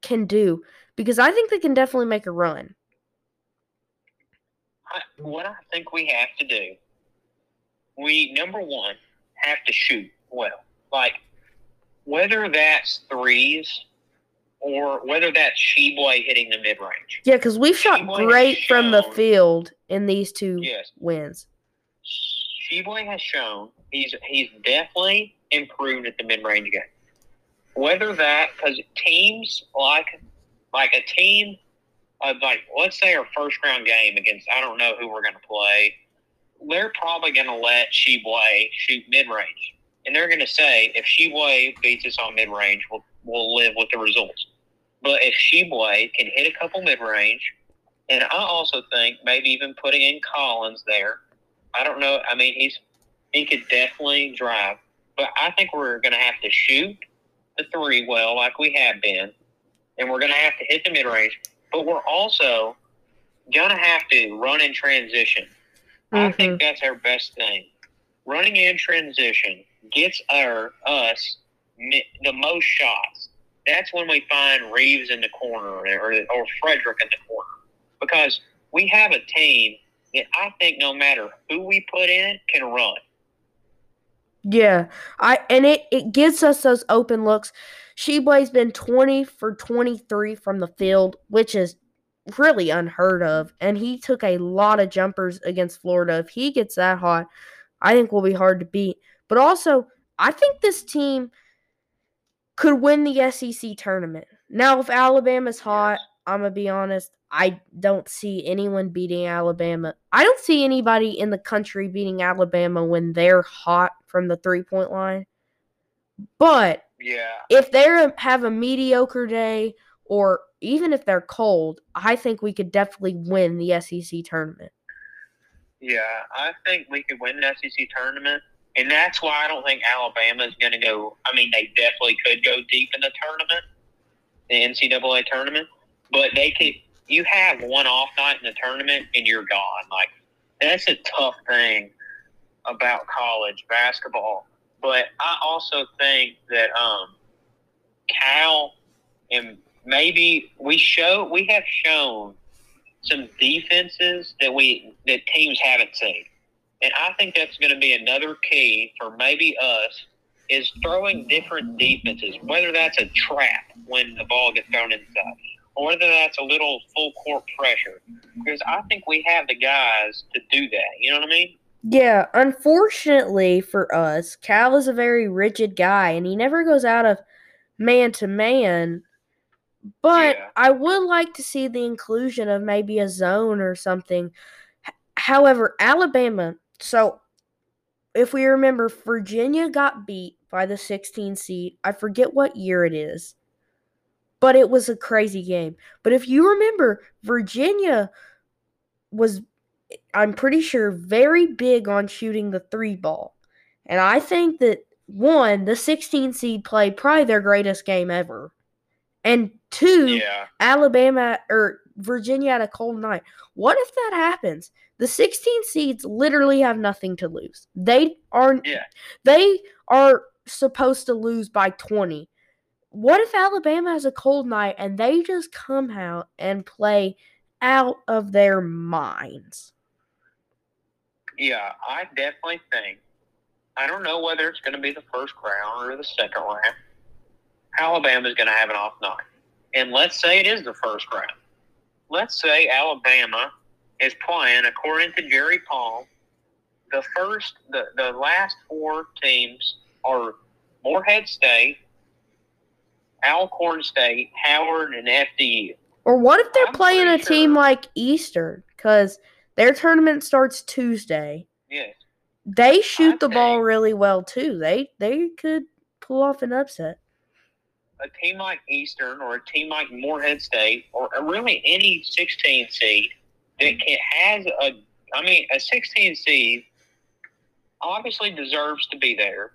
[SPEAKER 1] can do? Because I think they can definitely make a run.
[SPEAKER 2] What I think we have to do, we number one have to shoot well. Like whether that's threes or whether that's Tshiebwe hitting the mid range.
[SPEAKER 1] Yeah, because we've shot
[SPEAKER 2] Tshiebwe
[SPEAKER 1] great
[SPEAKER 2] has
[SPEAKER 1] from the field in these two
[SPEAKER 2] Yes,
[SPEAKER 1] wins.
[SPEAKER 2] Tshiebwe has shown he's he's definitely improved at the mid range game. Whether that because teams like like a team uh, like let's say our first round game against I don't know who we're going to play, they're probably going to let Tshiebwe shoot mid range, and they're going to say if Tshiebwe beats us on mid range, we'll we'll live with the results. But if Tshiebwe can hit a couple mid range, and I also think maybe even putting in Collins there, I don't know. I mean, he's he could definitely drive, but I think we're going to have to shoot the three well, like we have been, and we're going to have to hit the mid range. But we're also going to have to run in transition. I
[SPEAKER 1] Mhm.
[SPEAKER 2] think that's our best thing. Running in transition gets our us the most shots. That's when we find Reeves in the corner or or Fredrick in the corner because we have a team that I think no matter who we put in can run.
[SPEAKER 1] Yeah, I and it it gives us those open looks. Tshiebwe's been twenty for twenty three from the field, which is really unheard of. And he took a lot of jumpers against Florida. If he gets that hot, I think we'll be hard to beat. But also, I think this team could win the SEC tournament. Now, if Alabama's hot, I'm gonna be honest. I don't see anyone beating Alabama. I don't see anybody in the country beating Alabama when they're hot from the three point line. But
[SPEAKER 2] Yeah,
[SPEAKER 1] if they have a mediocre day, or even if they're cold, I think we could definitely win the SEC tournament.
[SPEAKER 2] yeah. I think we could win the SEC tournament, and that's why I don't think Alabama is going to go. I mean, they definitely could go deep in the tournament, the NCAA tournament, but they could. You have one off night in the tournament, and you're gone. Like that's a tough thing about college basketball. But I also think that um, Cal and maybe we show we have shown some defenses that we that teams haven't seen, and I think that's going to be another key for maybe us is throwing different defenses, whether that's a trap when the ball gets thrown inside, or whether that's a little full court pressure. Because I think we have the guys to do that. You know what I mean?
[SPEAKER 1] Yeah, unfortunately for us, Cal is a very rigid guy and he never goes out of man to man. But
[SPEAKER 2] Yeah.
[SPEAKER 1] I would like to see the inclusion of maybe a zone or something. H- However, Alabama, so if we remember, Virginia got beat by the 16 seed. I forget what year it is, but it was a crazy game. But if you remember, Virginia was I'm pretty sure very big on shooting the three ball. And I think that one, the 16 seed played probably their greatest game ever. And two,
[SPEAKER 2] Yeah.
[SPEAKER 1] Alabama or Virginia had a cold night. What if that happens? The 16 seeds literally have nothing to lose. They are
[SPEAKER 2] Yeah.
[SPEAKER 1] they are supposed to lose by 20. What if Alabama has a cold night and they just come out and play out of their minds?
[SPEAKER 2] Yeah, I definitely think. I don't know whether it's going to be the first round or the second round. Alabama's going to have an off night. And let's say it is the first round. Let's say Alabama is playing, according to Jerry Palm, the first, the, the last four teams are Morehead State, Alcorn State, Howard, and FDU.
[SPEAKER 1] Or what if they're
[SPEAKER 2] I'm
[SPEAKER 1] playing a
[SPEAKER 2] pretty
[SPEAKER 1] team like Eastern? Because their tournament starts Tuesday.
[SPEAKER 2] Yes.
[SPEAKER 1] They shoot the ball really well too. They they could pull off an upset.
[SPEAKER 2] A team like Eastern or a team like Morehead State or really any 16 seed that can, has a, I mean, a 16 seed obviously deserves to be there.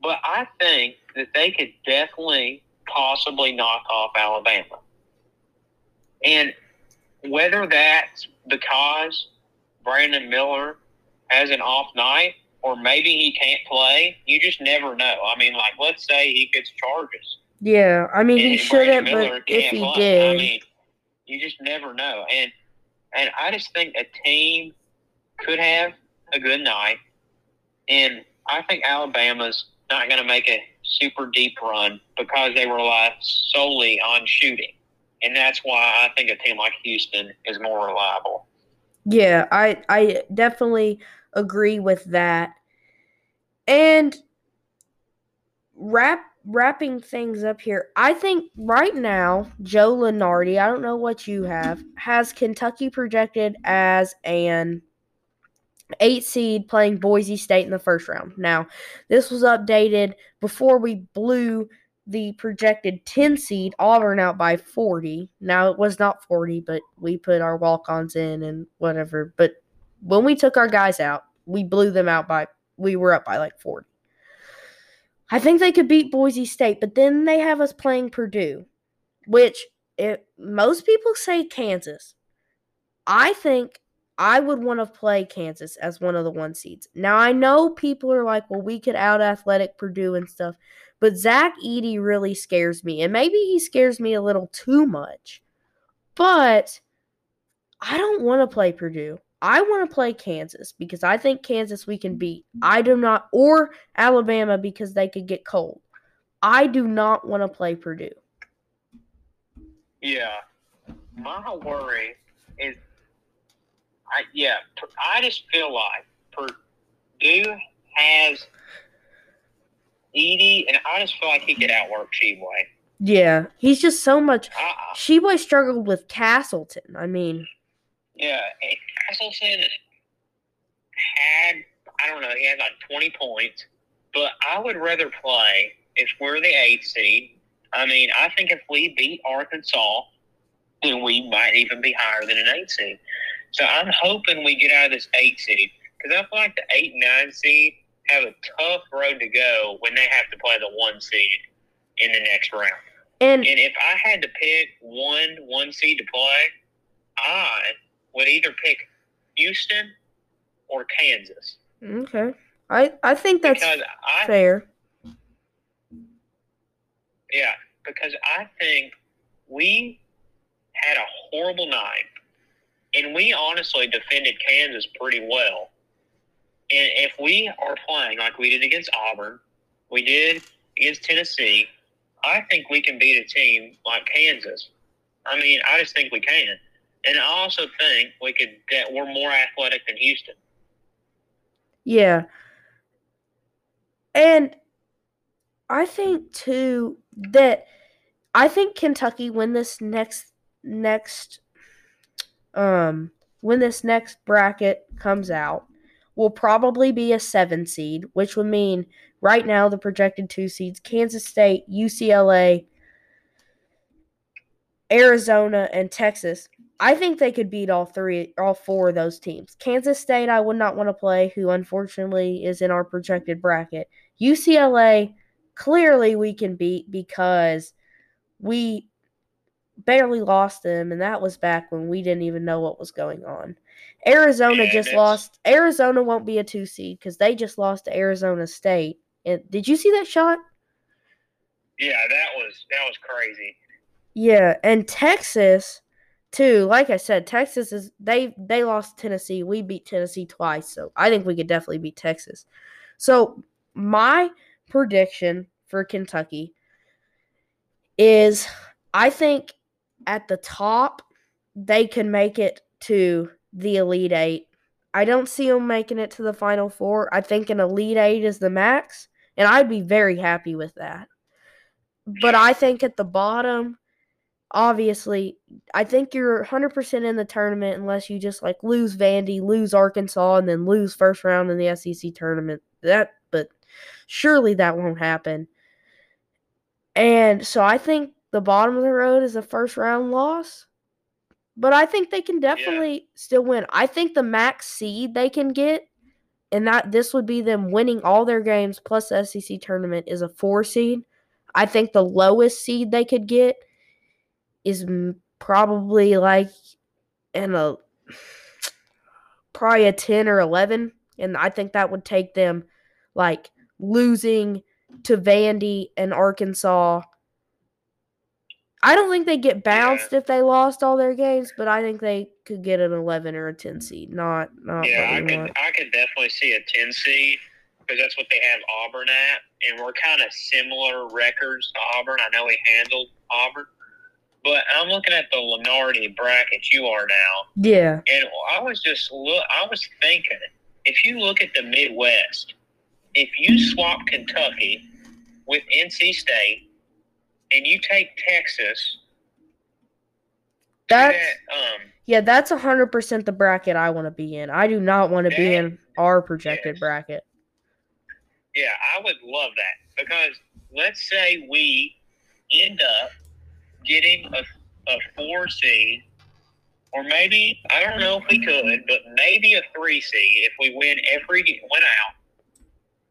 [SPEAKER 2] But I think that they could definitely possibly knock off Alabama. And whether that's because Brandon Miller has an off night or maybe he can't play, you just never know. I mean, like, let's say he gets charges.
[SPEAKER 1] Yeah, I mean he shouldn't, but if he
[SPEAKER 2] play.
[SPEAKER 1] did,
[SPEAKER 2] I mean, you just never know. And and I just think a team could have a good night, and I think Alabama's not going to make a super deep run because they rely solely on shooting, and that's why I think a team like Houston is more reliable.
[SPEAKER 1] yeah, I I definitely agree with that. And wrap wrapping things up here, I think right now Joe Lunardi, I don't know what you have, has Kentucky projected as an eight seed playing Boise State in the first round. Now, this was updated before we blew the projected 10 seed Auburn out by 40. Now, it was not 40, but we put our walk ons in and whatever. But when we took our guys out, we blew them out by, we were up by like 40. I think they could beat Boise State, but then they have us playing Purdue, which it, most people say Kansas. I think I would want to play Kansas as one of the one seeds. Now I know people are like, well, we could out athletic Purdue and stuff, but Zach Edey really scares me, and maybe he scares me a little too much. But I don't want to play Purdue. I want to play Kansas because I think Kansas we can beat. I do not, or Alabama because they could get cold. I do not want to play Purdue.
[SPEAKER 2] Yeah, my worry is, I yeah, I just feel like Purdue has Edey, and I just feel like he could outwork Tshiebwe.
[SPEAKER 1] Yeah, he's just so much.
[SPEAKER 2] I,
[SPEAKER 1] Tshiebwe struggled with Castleton. I mean,
[SPEAKER 2] yeah, Castleton had I don't know, he had like twenty points, but I would rather play if we're the eighth seed. I mean, I think if we beat Arkansas, then we might even be higher than an eight seed. So I'm hoping we get out of this eight seed because I feel like the eight and nine seed have a tough road to go when they have to play the one seed in the next round.
[SPEAKER 1] and
[SPEAKER 2] And if I had to pick one one seed to play, I would either pick Houston or Kansas
[SPEAKER 1] okay, I I think that's
[SPEAKER 2] I
[SPEAKER 1] fair.
[SPEAKER 2] yeah because I think we had a horrible night, and we honestly defended Kansas pretty well. And if we are playing like we did against Auburn, we did against Tennessee, I think we can beat a team like Kansas. I mean, I just think we can. And I also think we could that we're more athletic than Houston.
[SPEAKER 1] Yeah. And I think too that I think Kentucky when this next next um when this next bracket comes out will probably be a 7 seed, which would mean right now the projected 2 seeds Kansas State, UCLA, Arizona and Texas. I think they could beat all three, all four of those teams. Kansas State, I would not want to play, who unfortunately is in our projected bracket. UCLA, clearly we can beat because we barely lost them, and that was back when we didn't even know what was going on. Arizona
[SPEAKER 2] Yeah,
[SPEAKER 1] just lost. Arizona won't be a two seed because they just lost to Arizona State. And did you see that shot?
[SPEAKER 2] Yeah, that was that was crazy.
[SPEAKER 1] Yeah, and Texas, two, like I said, Texas is they they lost Tennessee. We beat Tennessee twice, so I think we could definitely beat Texas. So my prediction for Kentucky is I think at the top they can make it to the Elite Eight. I don't see them making it to the Final Four. I think an Elite Eight is the max, and I'd be very happy with that. But I think at the bottom, obviously, I think you're 100% in the tournament unless you just like lose Vandy, lose Arkansas, and then lose first round in the SEC tournament. That, but surely that won't happen. And so I think the bottom of the road is a first round loss. But I think they can definitely yeah. still win. I think the max seed they can get, and that this would be them winning all their games plus the SEC tournament, is a four seed. I think the lowest seed they could get is probably like in a probably a 10 or 11 and I think that would take them like losing to Vandy and Arkansas. I don't think they get bounced yeah. if they lost all their games, but I think they could get an 11 or a 10 seed. Not not
[SPEAKER 2] Yeah, I could I could definitely see a 10 seed because that's what they have Auburn at and we're kind of similar records to Auburn. I know we handled Auburn. But I'm looking at the Lunardi bracket you are now.
[SPEAKER 1] Yeah.
[SPEAKER 2] And I was just look I was thinking if you look at the Midwest, if you swap Kentucky with NC State and you take Texas,
[SPEAKER 1] that's that, um, yeah, that's hundred percent the bracket I want to be in. I do not want to be in our projected yes. bracket.
[SPEAKER 2] Yeah, I would love that because let's say we end up getting a, a four seed, or maybe I don't know if we could, but maybe a three seed if we win every win out.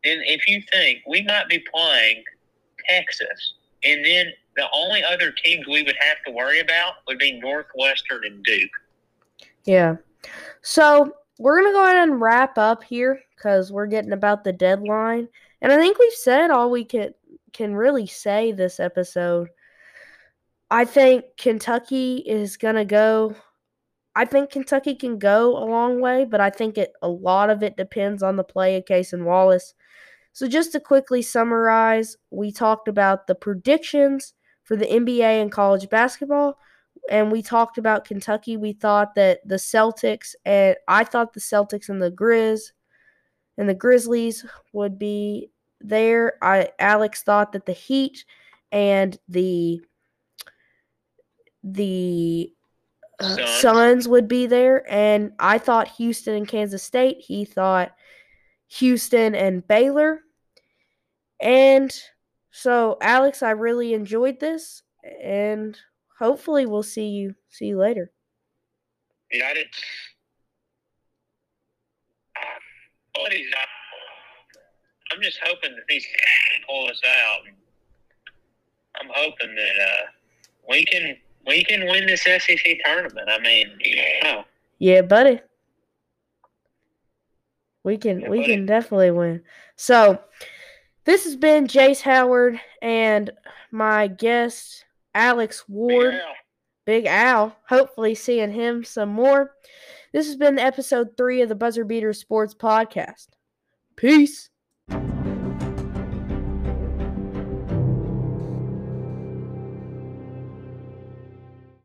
[SPEAKER 2] Then if you think we might be playing Texas, and then the only other teams we would have to worry about would be Northwestern and Duke.
[SPEAKER 1] Yeah. So we're gonna go ahead and wrap up here because we're getting about the deadline, and I think we've said all we can can really say this episode. I think Kentucky is going to go. I think Kentucky can go a long way, but I think it a lot of it depends on the play of Cason Wallace. So just to quickly summarize, we talked about the predictions for the NBA and college basketball, and we talked about Kentucky. We thought that the Celtics and I thought the Celtics and the Grizz and the Grizzlies would be there. I Alex thought that the Heat and the the uh, Suns. Would be there, and I thought Houston and Kansas State. He thought Houston and Baylor. And so, Alex, I really enjoyed this, and hopefully, we'll see you see you later.
[SPEAKER 2] Yeah, I did. I'm just hoping that these pull us out. I'm hoping that uh, we can we can win this SEC tournament. I mean, yeah. Oh.
[SPEAKER 1] Yeah, buddy. We can yeah, we buddy. can definitely win. So this has been Jace Howard and my guest Alex Ward. Big Al. Big Al. Hopefully seeing him some more. This has been episode three of the Buzzer Beater Sports Podcast. Peace.